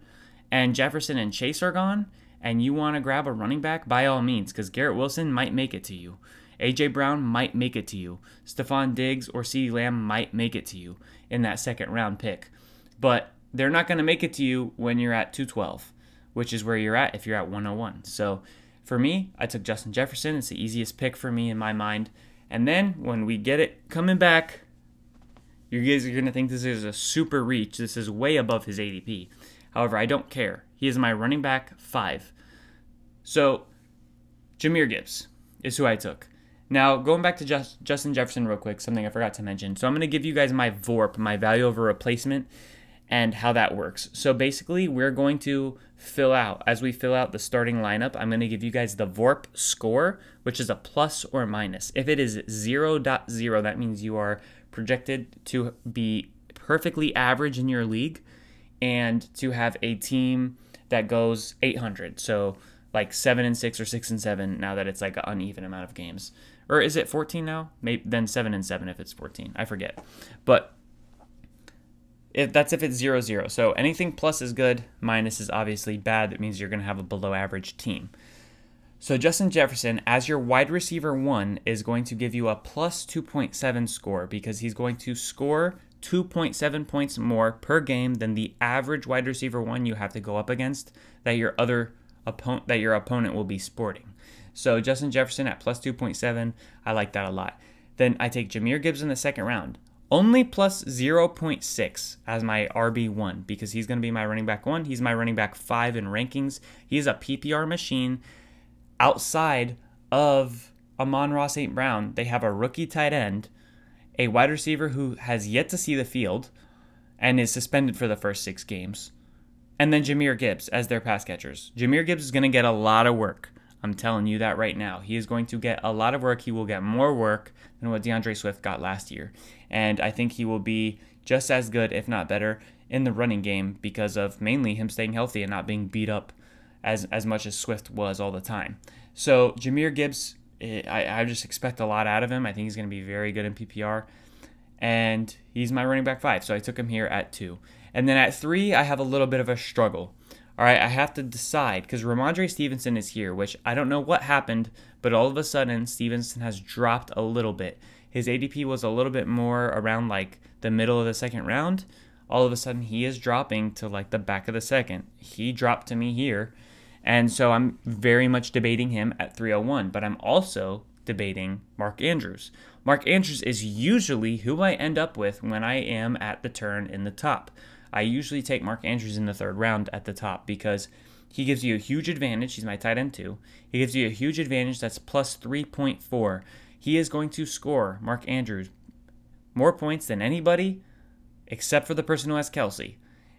and Jefferson and Chase are gone, and you want to grab a running back, by all means, because Garrett Wilson might make it to you. AJ Brown might make it to you. Stefon Diggs or CeeDee Lamb might make it to you in that second round pick. But they're not going to make it to you when you're at 212, which is where you're at if you're at 101. So for me, I took Justin Jefferson. It's the easiest pick for me in my mind. And then when we get it coming back, you guys are going to think this is a super reach. This is way above his ADP. However, I don't care. He is my running back five. So, Jahmyr Gibbs is who I took. Now, going back to Just, Justin Jefferson real quick, something I forgot to mention. So, I'm going to give you guys my VORP, my value over replacement, and how that works. So, basically, we're going to fill out, as we fill out the starting lineup, I'm going to give you guys the VORP score, which is a plus or minus. If it is 0.0, that means you are projected to be perfectly average in your league and to have a team that goes 800. So, like 7 and 6 or 6 and 7 now that it's like an uneven amount of games. Or is it 14 now? Maybe then 7 and 7 if it's 14. I forget. But if that's if it's zero zero. So anything plus is good, minus is obviously bad. That means you're going to have a below average team. So Justin Jefferson, as your wide receiver one, is going to give you a plus 2.7 score because he's going to score 2.7 points more per game than the average wide receiver one you have to go up against that your other opponent that your opponent will be sporting. So Justin Jefferson at plus 2.7, I like that a lot. Then I take Jahmyr Gibbs in the second round only plus 0.6 as my RB1 because he's going to be my running back one. He's my running back five in rankings. He's a PPR machine outside of Amon-Ra St. Brown. They have a rookie tight end, a wide receiver who has yet to see the field and is suspended for the first six games, and then Jahmyr Gibbs as their pass catchers. Jahmyr Gibbs is going to get a lot of work. I'm telling you that right now. He is going to get a lot of work. He will get more work than what DeAndre Swift got last year. And I think he will be just as good, if not better, in the running game because of mainly him staying healthy and not being beat up as, as much as Swift was all the time. So, Jahmyr Gibbs, eh, I, I just expect a lot out of him. I think he's going to be very good in PPR. And he's my running back five. So I took him here at two. And then at three, I have a little bit of a struggle. All right, I have to decide because Rhamondre Stevenson is here, which I don't know what happened, but all of a sudden Stevenson has dropped a little bit. His ADP was a little bit more around like the middle of the second round. All of a sudden he is dropping to like the back of the second. He dropped to me here. And so I'm very much debating him at 301, but I'm also debating Mark Andrews. Mark Andrews is usually who I end up with when I am at the turn in the top. I usually take Mark Andrews in the third round at the top because he gives you a huge advantage. He's my tight end too. He gives you a huge advantage that's plus 3.4. He is going to score, Mark Andrews, more points than anybody except for the person who has Kelce.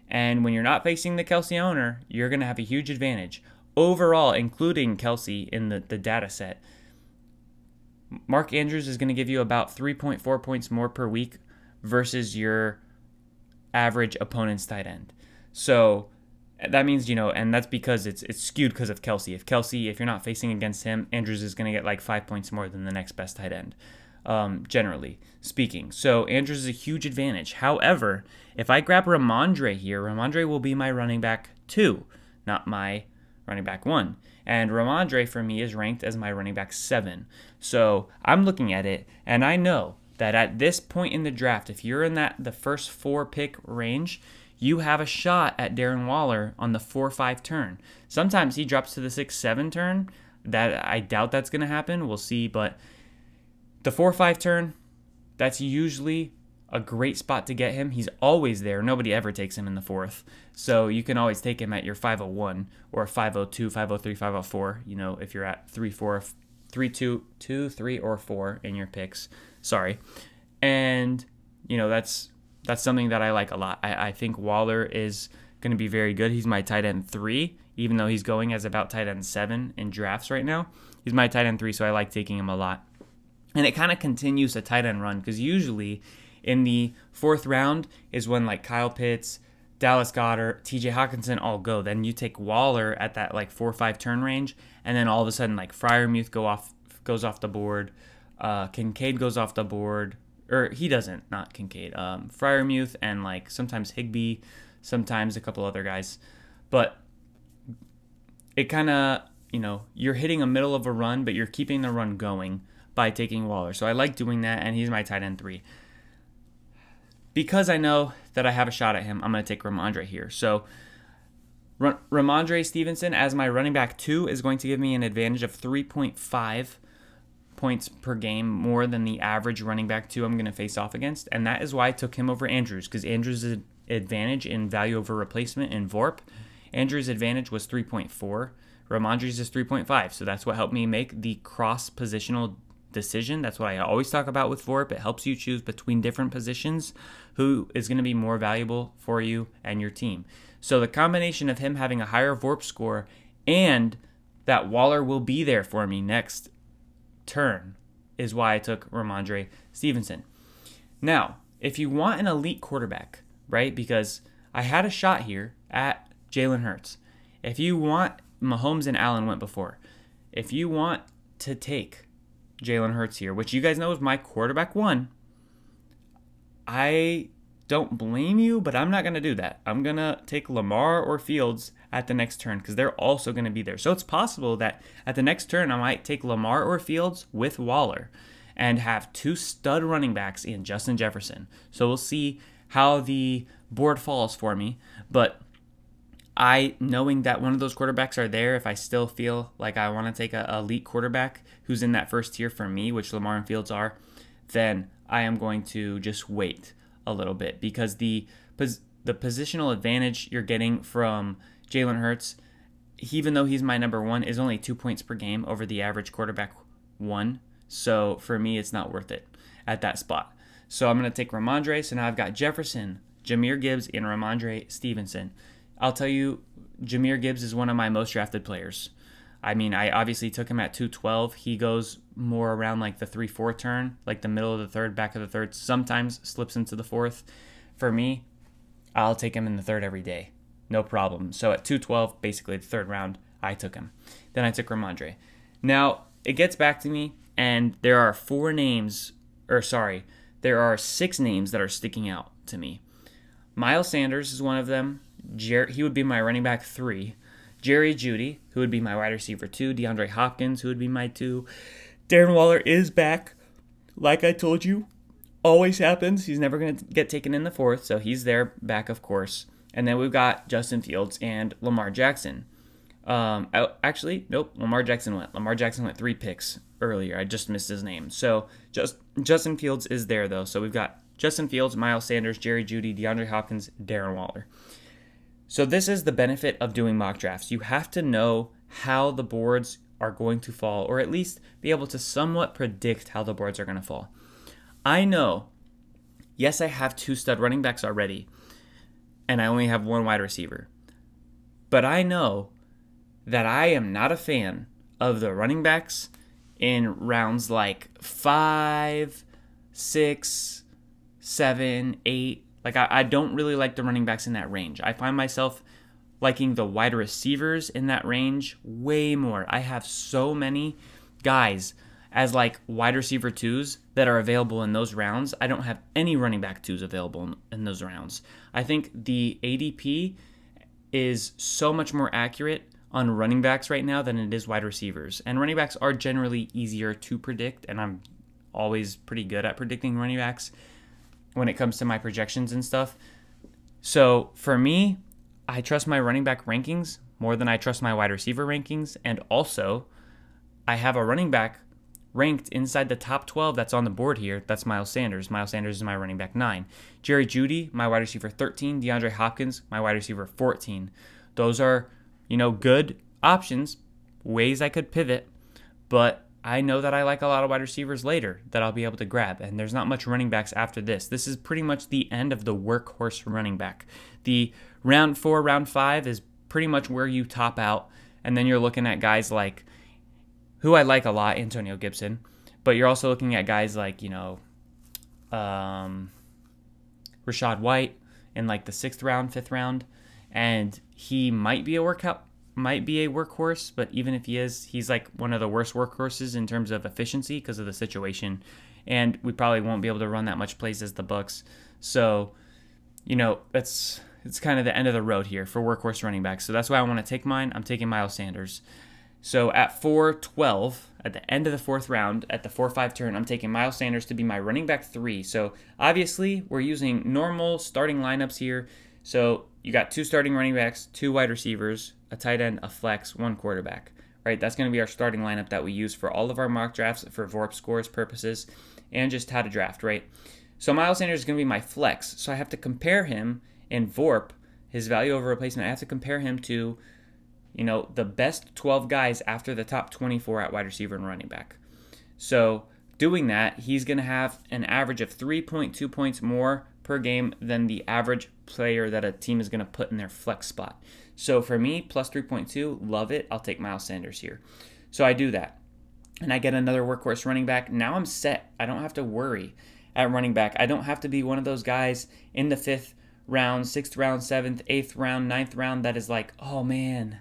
And when you're not facing the Kelce owner, you're going to have a huge advantage. Overall, including Kelce in the, the data set, Mark Andrews is going to give you about 3.4 points more per week versus your average opponent's tight end. So that means you know, and that's because it's it's skewed because of Kelce. If Kelce, if you're not facing against him, Andrews is going to get like five points more than the next best tight end, um, generally speaking. So Andrews is a huge advantage. However, if I grab Rhamondre here, Rhamondre will be my running back two, not my running back one. And Rhamondre for me is ranked as my running back seven. So I'm looking at it, and I know that at this point in the draft, if you're in that the first four pick range, you have a shot at Darren Waller on the 4 5 turn. Sometimes he drops to the 6 7 turn. That I doubt that's to happen. We'll see. But the 4 5 turn, that's usually a great spot to get him. He's always there. Nobody ever takes him in the fourth. So you can always take him at your 501 or 502, 503, 504. You know, if you're at 3 4, 3 2, 2, 3, or 4 in your picks. Sorry. And, you know, that's that's something that I like a lot. I, I think Waller is going to be very good. He's my tight end three, even though he's going as about tight end seven in drafts right now. He's my tight end three, so I like taking him a lot. And it kind of continues a tight end run because usually in the fourth round is when like Kyle Pitts, Dallas Goedert, TJ Hockenson all go. Then you take Waller at that like four or five turn range, and then all of a sudden like Freiermuth go off goes off the board, uh, Kincaid goes off the board, or he doesn't, not Kincaid. Um, Freiermuth and like sometimes Higbee, sometimes a couple other guys, but it kind of you know you're hitting a middle of a run, but you're keeping the run going by taking Waller. So I like doing that, and he's my tight end three. Because I know that I have a shot at him, I'm going to take Rhamondre here. So Rhamondre Stevenson as my running back two is going to give me an advantage of 3.5 points per game more than the average running back two I'm going to face off against. And that is why I took him over Andrews because Andrews' advantage in value over replacement in VORP. Andrews' advantage was 3.4. Rhamondre's is 3.5. So that's what helped me make the cross positional decision. That's what I always talk about with VORP. It helps you choose between different positions who is going to be more valuable for you and your team. So the combination of him having a higher VORP score and that Waller will be there for me next turn is why I took Rhamondre Stevenson. Now, if you want an elite quarterback, right? Because I had a shot here at Jalen Hurts. If you want Mahomes and Allen went before. If you want to take Jalen Hurts here, which you guys know is my quarterback one, I don't blame you, but I'm not going to do that. I'm going to take Lamar or Fields at the next turn because they're also going to be there. So it's possible that at the next turn, I might take Lamar or Fields with Waller and have two stud running backs in Justin Jefferson. So we'll see how the board falls for me. But I, knowing that one of those quarterbacks are there, if I still feel like I want to take a elite quarterback who's in that first tier for me, which Lamar and Fields are, then I am going to just wait a little bit because the the positional advantage you're getting from Jalen Hurts, even though he's my number one, is only two points per game over the average quarterback one. So for me, it's not worth it at that spot. So I'm going to take Rhamondre. So now I've got Jefferson, Jahmyr Gibbs, and Ramondre Stevenson. I'll tell you, Jahmyr Gibbs is one of my most drafted players. I mean, I obviously took him at 212. He goes more around like the 3 4 turn, like the middle of the third, back of the third, sometimes slips into the fourth. For me, I'll take him in the third every day. No problem. So at 212, basically the third round, I took him. Then I took Rhamondre. Now, it gets back to me, and there are four names, or sorry, there are six names that are sticking out to me. Miles Sanders is one of them. Jer- he would be my running back three. Jerry Jeudy, who would be my wide receiver two, DeAndre Hopkins, who would be my two. Darren Waller is back. Like I told you, always happens. He's never going to get taken in the fourth, so he's there back, of course. And then we've got Justin Fields and Lamar Jackson. Um, I, actually, nope. Lamar Jackson went. Lamar Jackson went three picks earlier. I just missed his name. So just Justin Fields is there though. So we've got Justin Fields, Miles Sanders, Jerry Jeudy, DeAndre Hopkins, Darren Waller. So, this is the benefit of doing mock drafts. You have to know how the boards are going to fall, or at least be able to somewhat predict how the boards are going to fall. I know, yes, I have two stud running backs already. and I only have one wide receiver. But I know that I am not a fan of the running backs in rounds like five, six, seven, eight. Like, I, I don't really like the running backs in that range. I find myself liking the wide receivers in that range way more. I have so many guys as like wide receiver twos that are available in those rounds. I don't have any running back twos available in, in those rounds. I think the ADP is so much more accurate on running backs right now than it is wide receivers. And running backs are generally easier to predict, and I'm always pretty good at predicting running backs when it comes to my projections and stuff. So for me, I trust my running back rankings more than I trust my wide receiver rankings. And also, I have a running back ranked inside the top 12 that's on the board here. That's Miles Sanders. Miles Sanders is my running back 9. Jerry Jeudy, my wide receiver 13. DeAndre Hopkins, my wide receiver 14. Those are, you know, good options, ways I could pivot, but I know that I like a lot of wide receivers later that I'll be able to grab, and there's not much running backs after this. This is pretty much the end of the workhorse running back. The round four, round five is pretty much where you top out, and then you're looking at guys like who I like a lot, Antonio Gibson, but you're also looking at guys like, you know, um, Rachaad White in like the sixth round, fifth round, and he might be a workout, might be a workhorse, but even if he is, he's like one of the worst workhorses in terms of efficiency because of the situation, and we probably won't be able to run that much plays as the Bucs. So, you know, it's it's kind of the end of the road here for workhorse running backs. So that's why I want to take mine. I'm taking Miles Sanders. So at 412, at the end of the fourth round, at the 4 5 turn, I'm taking Miles Sanders to be my running back three. So obviously, we're using normal starting lineups here. So you got two starting running backs, two wide receivers, a tight end, a flex, one quarterback. Right? That's going to be our starting lineup that we use for all of our mock drafts for VORP scores purposes and just how to draft, right? So Miles Sanders is going to be my flex. So I have to compare him in VORP, his value over replacement. I have to compare him to you know, the best 12 guys after the top 24 at wide receiver and running back. So, doing that, he's going to have an average of 3.2 points more per game than the average player that a team is going to put in their flex spot. So, for me, plus 3.2, love it. I'll take Miles Sanders here. So, I do that. And I get another workhorse running back. Now I'm set. I don't have to worry at running back. I don't have to be one of those guys in the fifth round, sixth round, seventh, eighth round, ninth round that is like, oh man,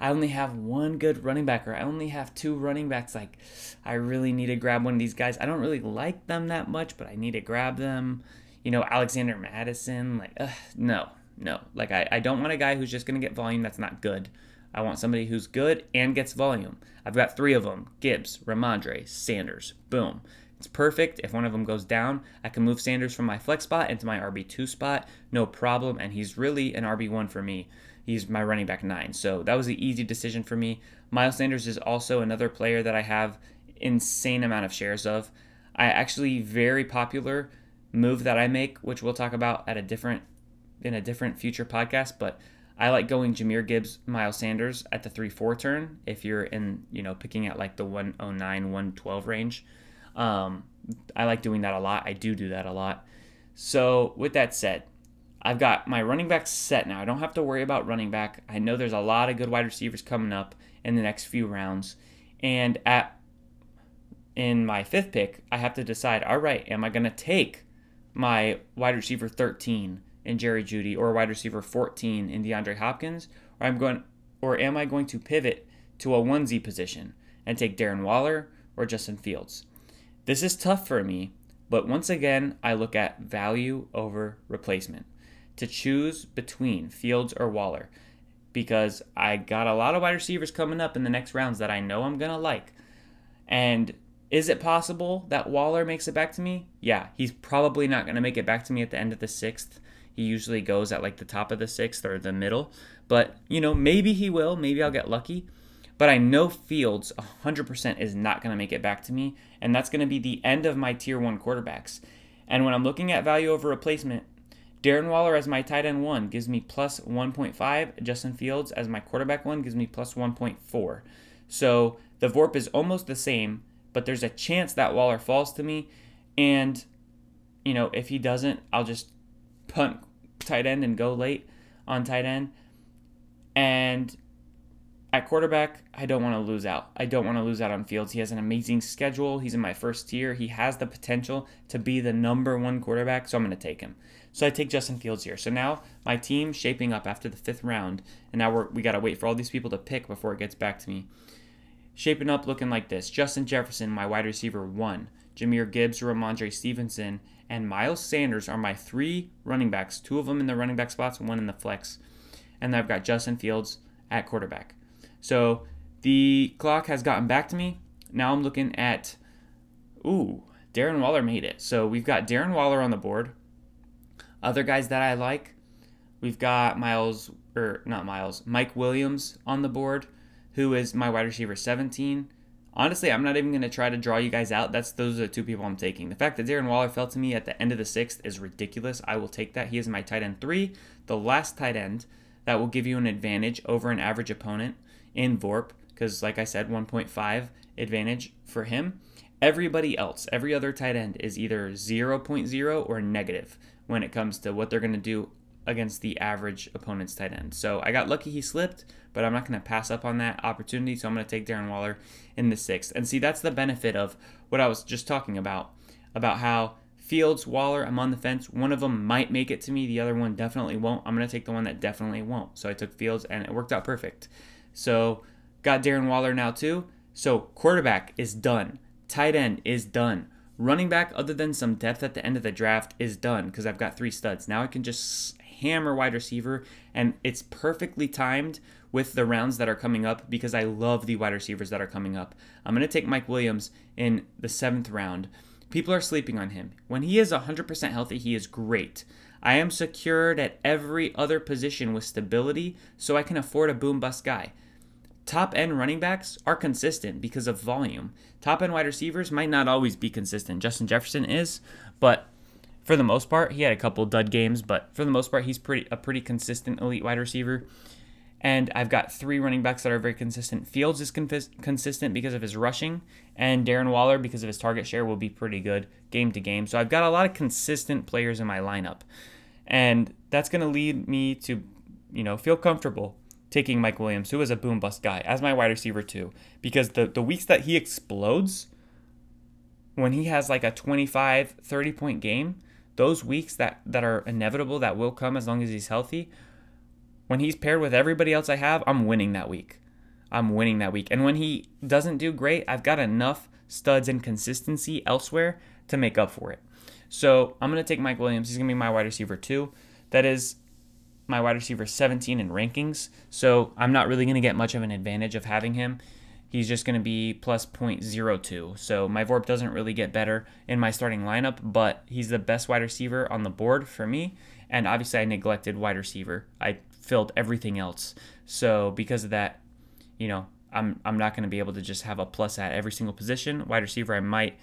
I only have one good running back or I only have two running backs. Like, I really need to grab one of these guys. I don't really like them that much, but I need to grab them. You know, Alexander Mattison, like, ugh, no, no. Like, I, I don't want a guy who's just going to get volume that's not good. I want somebody who's good and gets volume. I've got three of them Gibbs, Rhamondre, Sanders. Boom. It's perfect. If one of them goes down, I can move Sanders from my flex spot into my RB2 spot, no problem. And he's really an RB1 for me. He's my running back nine. So that was an easy decision for me. Miles Sanders is also another player that I have insane amount of shares of. I actually very popular move that I make, which we'll talk about at a different in a different future podcast, but I like going Jahmyr Gibbs, Miles Sanders at the 3-4 turn if you're in, you know, picking at like the 109, 112 range. Um, I like doing that a lot. I do do that a lot. So, with that said, I've got my running back set now. I don't have to worry about running back. I know there's a lot of good wide receivers coming up in the next few rounds. And at in my fifth pick, I have to decide, all right, am I going to take my wide receiver 13 in Jerry Jeudy or wide receiver 14 in DeAndre Hopkins or I'm going or am I going to pivot to a onesie position and take Darren Waller or Justin Fields? This is tough for me, but once again, I look at value over replacement to choose between Fields or Waller because I got a lot of wide receivers coming up in the next rounds that I know I'm going to like. And is it possible that Waller makes it back to me? Yeah, he's probably not going to make it back to me at the end of the sixth. He usually goes at like the top of the sixth or the middle. But, you know, maybe he will. Maybe I'll get lucky. But I know Fields 100% is not going to make it back to me. And that's going to be the end of my tier one quarterbacks. And when I'm looking at value over replacement, Darren Waller as my tight end one gives me plus 1.5. Justin Fields as my quarterback one gives me plus 1.4. So the VORP is almost the same, but there's a chance that Waller falls to me. And, you know, if he doesn't, I'll just punt tight end and go late on tight end. And at quarterback, I don't want to lose out. I don't want to lose out on Fields. He has an amazing schedule. He's in my first tier. He has the potential to be the number one quarterback, so I'm going to take him. So I take Justin Fields here. So now my team shaping up after the fifth round, and now we're, we got to wait for all these people to pick before it gets back to me. Shaping up looking like this Justin Jefferson, my wide receiver, one. Jahmyr Gibbs, Rhamondre Stevenson, and Miles Sanders are my three running backs. Two of them in the running back spots, one in the flex. And I've got Justin Fields at quarterback. So the clock has gotten back to me. Now I'm looking at, ooh, Darren Waller made it. So we've got Darren Waller on the board. Other guys that I like, we've got Miles, or not Miles, Mike Williams on the board, who is my wide receiver 17. Honestly, I'm not even going to try to draw you guys out. That's those are the two people I'm taking. The fact that Darren Waller fell to me at the end of the sixth is ridiculous. I will take that. He is my tight end three, the last tight end that will give you an advantage over an average opponent in VORP because, like I said, 1.5 advantage for him. Everybody else, every other tight end is either 0.0 or negative when it comes to what they're going to do against the average opponent's tight end. So I got lucky he slipped, but I'm not going to pass up on that opportunity. So I'm going to take Darren Waller in the sixth. And see, that's the benefit of what I was just talking about about how Fields, Waller, I'm on the fence. One of them might make it to me, the other one definitely won't. I'm going to take the one that definitely won't. So I took Fields, and it worked out perfect. So got Darren Waller now too. So quarterback is done. Tight end is done. Running back, other than some depth at the end of the draft, is done because I've got three studs. Now I can just hammer wide receiver, and it's perfectly timed with the rounds that are coming up because I love the wide receivers that are coming up. I'm going to take Mike Williams in the seventh round. People are sleeping on him. When he is 100% healthy, he is great. I am secured at every other position with stability, so I can afford a boom bust guy. Top end running backs are consistent because of volume. Top end wide receivers might not always be consistent. Justin Jefferson is, but for the most part, he had a couple dud games, but for the most part, he's pretty a pretty consistent elite wide receiver. And I've got three running backs that are very consistent. Fields is consistent because of his rushing, and Darren Waller, because of his target share, will be pretty good game to game. So I've got a lot of consistent players in my lineup. And that's going to lead me to, you know, feel comfortable taking Mike Williams, who is a boom bust guy, as my wide receiver too. Because the, the weeks that he explodes, when he has like a 25, 30 point game, those weeks that, that are inevitable, that will come as long as he's healthy, when he's paired with everybody else I have, I'm winning that week. I'm winning that week. And when he doesn't do great, I've got enough studs and consistency elsewhere to make up for it. So I'm going to take Mike Williams. He's going to be my wide receiver too. That is my wide receiver 17 in rankings. So I'm not really going to get much of an advantage of having him. He's just going to be plus 0.02. So my VORP doesn't really get better in my starting lineup, but he's the best wide receiver on the board for me. And obviously, I neglected wide receiver. I filled everything else. So because of that, you know, I'm I'm not going to be able to just have a plus at every single position. Wide receiver, I might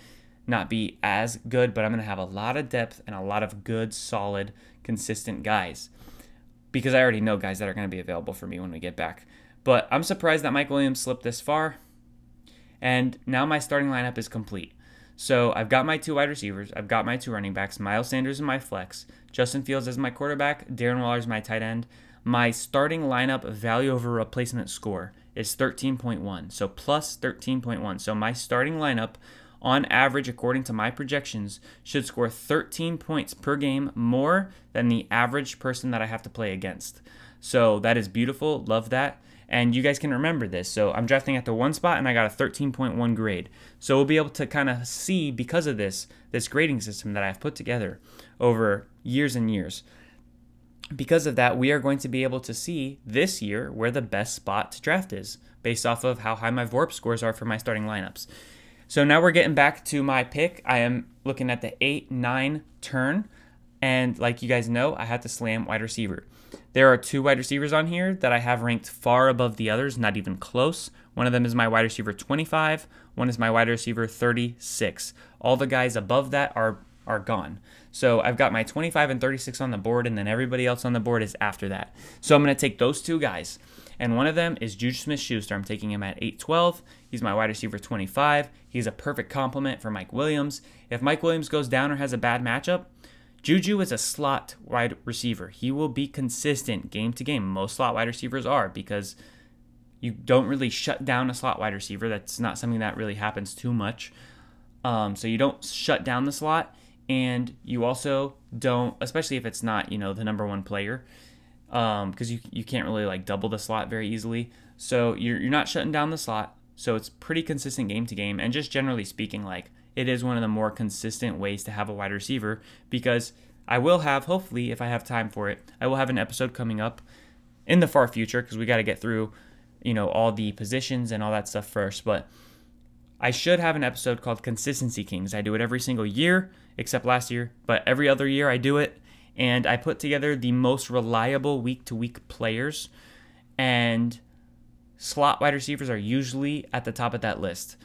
not be as good, but I'm going to have a lot of depth and a lot of good, solid, consistent guys because I already know guys that are going to be available for me when we get back. But I'm surprised that Mike Williams slipped this far. And now my starting lineup is complete. So I've got my two wide receivers, I've got my two running backs, Miles Sanders is my flex, Justin Fields is my quarterback, Darren Waller is my tight end. My starting lineup value over replacement score is 13.1, so plus 13.1. So my starting lineup on average, according to my projections, should score 13 points per game more than the average person that I have to play against. So that is beautiful. Love that. And you guys can remember this. So I'm drafting at the one spot and I got a 13.1 grade. So we'll be able to kind of see because of this, this grading system that I've put together over years and years. Because of that, we are going to be able to see this year where the best spot to draft is based off of how high my VORP scores are for my starting lineups. So now we're getting back to my pick. I am looking at the 8 9 turn. And like you guys know, I had to slam wide receiver. There are two wide receivers on here that I have ranked far above the others, not even close. One of them is my wide receiver 25, one is my wide receiver 36. All the guys above that are are gone. So I've got my 25 and 36 on the board, and then everybody else on the board is after that. So I'm going to take those two guys. And one of them is Juju Smith Schuster. I'm taking him at 812. He's my wide receiver 25. He's a perfect complement for Mike Williams. If Mike Williams goes down or has a bad matchup, Juju is a slot wide receiver. He will be consistent game to game. Most slot wide receivers are because you don't really shut down a slot wide receiver. That's not something that really happens too much. Um, so you don't shut down the slot, and you also don't, especially if it's not you know the number one player, because um, you you can't really like double the slot very easily. So you're you're not shutting down the slot. So it's pretty consistent game to game, and just generally speaking, like it is one of the more consistent ways to have a wide receiver because I will have, hopefully, if I have time for it, I will have an episode coming up in the far future because we got to get through, you know, all the positions and all that stuff first. But I should have an episode called Consistency Kings. I do it every single year, except last year, but every other year I do it. And I put together the most reliable week to week players. And slot wide receivers are usually at the top of that list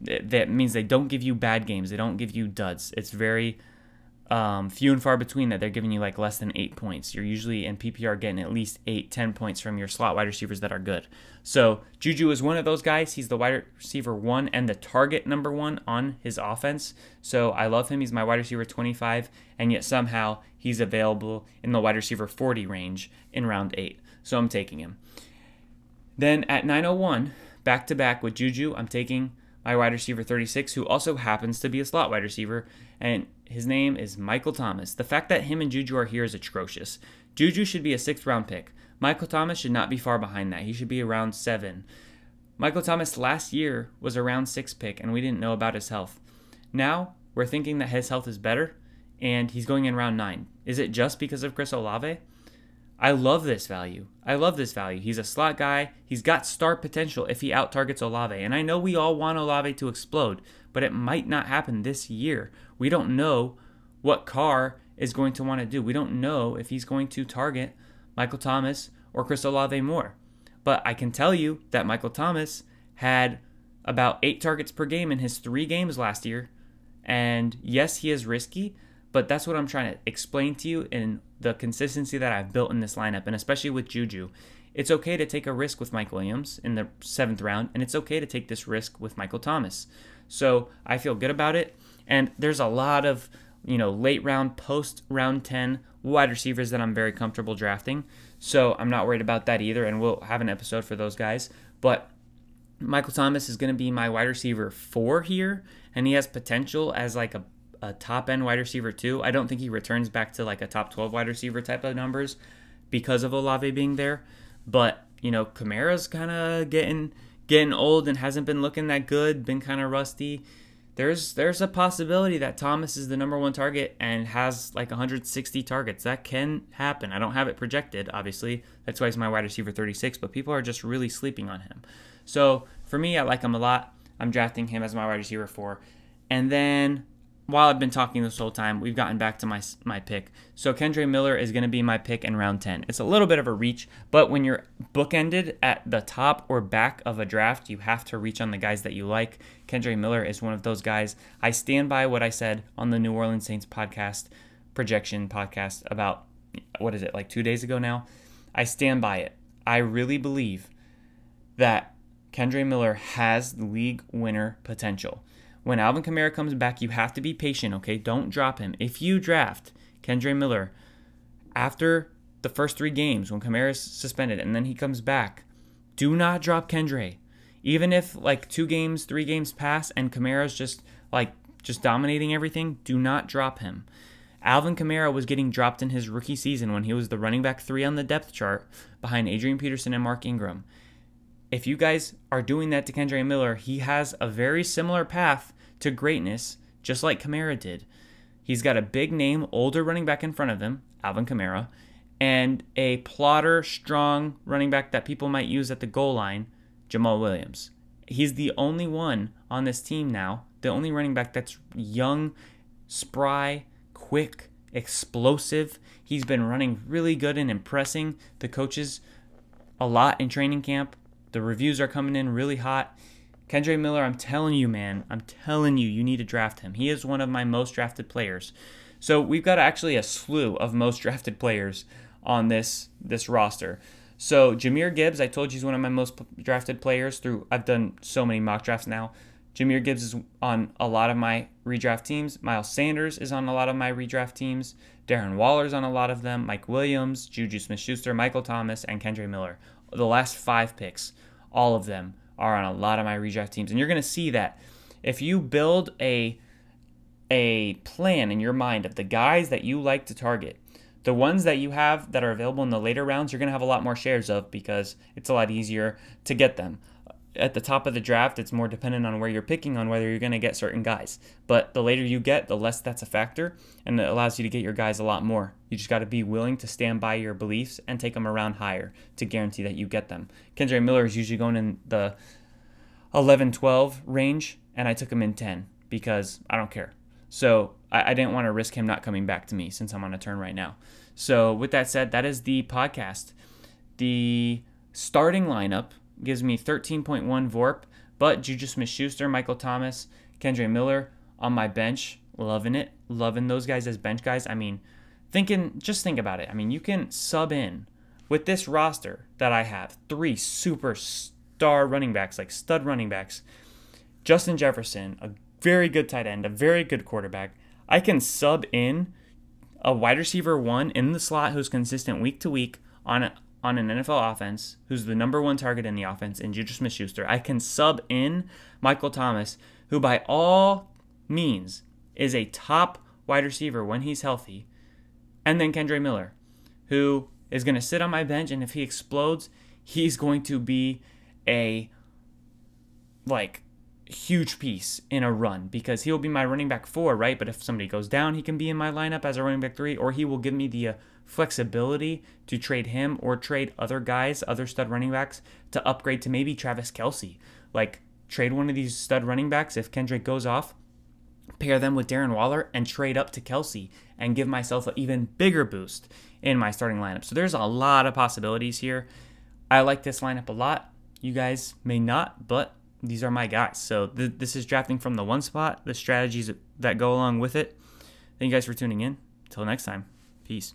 that means they don't give you bad games. They don't give you duds. It's very um, few and far between that they're giving you like less than eight points. You're usually in PPR getting at least eight, ten points from your slot wide receivers that are good. So Juju is one of those guys. He's the wide receiver one and the target number one on his offense. So I love him. He's my wide receiver 25, and yet somehow he's available in the wide receiver 40 range in round eight. So I'm taking him. Then at 901, back to back with Juju, I'm taking my wide receiver 36, who also happens to be a slot wide receiver, and his name is Michael Thomas. The fact that him and Juju are here is atrocious. Juju should be a sixth round pick. Michael Thomas should not be far behind that. He should be around seven. Michael Thomas last year was a round six pick, and we didn't know about his health. Now we're thinking that his health is better, and he's going in round nine. Is it just because of Chris Olave? I love this value. I love this value. He's a slot guy. He's got star potential if he out targets Olave. And I know we all want Olave to explode, but it might not happen this year. We don't know what Carr is going to want to do. We don't know if he's going to target Michael Thomas or Chris Olave more. But I can tell you that Michael Thomas had about eight targets per game in his three games last year. And yes, he is risky, but that's what I'm trying to explain to you in the consistency that I've built in this lineup, and especially with Juju. It's okay to take a risk with Mike Williams in the seventh round, and it's okay to take this risk with Michael Thomas. So I feel good about it. And there's a lot of, you know, late round, post round 10 wide receivers that I'm very comfortable drafting. So I'm not worried about that either. And we'll have an episode for those guys. But Michael Thomas is going to be my wide receiver four here, and he has potential as like a a top end wide receiver too. I don't think he returns back to like a top 12 wide receiver type of numbers because of Olave being there. But, you know, Kamara's kind of getting getting old and hasn't been looking that good, been kind of rusty. There's there's a possibility that Thomas is the number one target and has like 160 targets. That can happen. I don't have it projected, obviously. That's why he's my wide receiver 36, but people are just really sleeping on him. So for me, I like him a lot. I'm drafting him as my wide receiver four. And then while I've been talking this whole time, we've gotten back to my my pick. So Kendre Miller is going to be my pick in round 10. It's a little bit of a reach, but when you're bookended at the top or back of a draft, you have to reach on the guys that you like. Kendre Miller is one of those guys. I stand by what I said on the New Orleans Saints podcast, projection podcast about what is it, like 2 days ago now. I stand by it. I really believe that Kendre Miller has league winner potential. When Alvin Kamara comes back, you have to be patient, okay? Don't drop him. If you draft Kendre Miller after the first three games when Kamara is suspended and then he comes back, do not drop Kendre. Even if like two games, three games pass and Kamara's just like just dominating everything, do not drop him. Alvin Kamara was getting dropped in his rookie season when he was the running back three on the depth chart behind Adrian Peterson and Mark Ingram. If you guys are doing that to Kendre Miller, he has a very similar path to greatness, just like Kamara did. He's got a big name, older running back in front of him, Alvin Kamara, and a plotter, strong running back that people might use at the goal line, Jamaal Williams. He's the only one on this team now, the only running back that's young, spry, quick, explosive. He's been running really good and impressing the coaches a lot in training camp. The reviews are coming in really hot. Kendre Miller, I'm telling you, man, I'm telling you, you need to draft him. He is one of my most drafted players. So we've got actually a slew of most drafted players on this this roster. So Jahmyr Gibbs, I told you, he's one of my most drafted players. Through I've done so many mock drafts now. Jahmyr Gibbs is on a lot of my redraft teams. Miles Sanders is on a lot of my redraft teams. Darren Waller's on a lot of them. Mike Williams, Juju Smith Schuster, Michael Thomas, and Kendre Miller. The last five picks, all of them are on a lot of my redraft teams. And you're going to see that if you build a a plan in your mind of the guys that you like to target, the ones that you have that are available in the later rounds, you're going to have a lot more shares of because it's a lot easier to get them at the top of the draft, it's more dependent on where you're picking on whether you're going to get certain guys. But the later you get, the less that's a factor, and it allows you to get your guys a lot more. You just got to be willing to stand by your beliefs and take them around higher to guarantee that you get them. Kendre Miller is usually going in the 11 12 range, and I took him in 10 because I don't care. So I, I didn't want to risk him not coming back to me since I'm on a turn right now. So, with that said, that is the podcast. The starting lineup gives me 13.1 VORP, but Juju Smith Schuster, Michael Thomas, Kendre Miller on my bench. Loving it. Loving those guys as bench guys. I mean, thinking, just think about it. I mean, you can sub in with this roster that I have three superstar running backs, like stud running backs. Justin Jefferson, a very good tight end, a very good quarterback. I can sub in a wide receiver one in the slot who's consistent week to week on on an NFL offense who's the number one target in the offense in Juju Smith Schuster, I can sub in Michael Thomas, who by all means is a top wide receiver when he's healthy, and then Kendre Miller, who is going to sit on my bench, and if he explodes, he's going to be a like huge piece in a run because he'll be my running back four, right? But if somebody goes down, he can be in my lineup as a running back three, or he will give me the uh, flexibility to trade him or trade other guys, other stud running backs, to upgrade to maybe Travis Kelce. Like, trade one of these stud running backs if Kendrick goes off, pair them with Darren Waller, and trade up to Kelsey and give myself an even bigger boost in my starting lineup. So there's a lot of possibilities here. I like this lineup a lot. You guys may not, but these are my guys. So th- this is drafting from the one spot, the strategies that go along with it. Thank you guys for tuning in. Until next time, peace.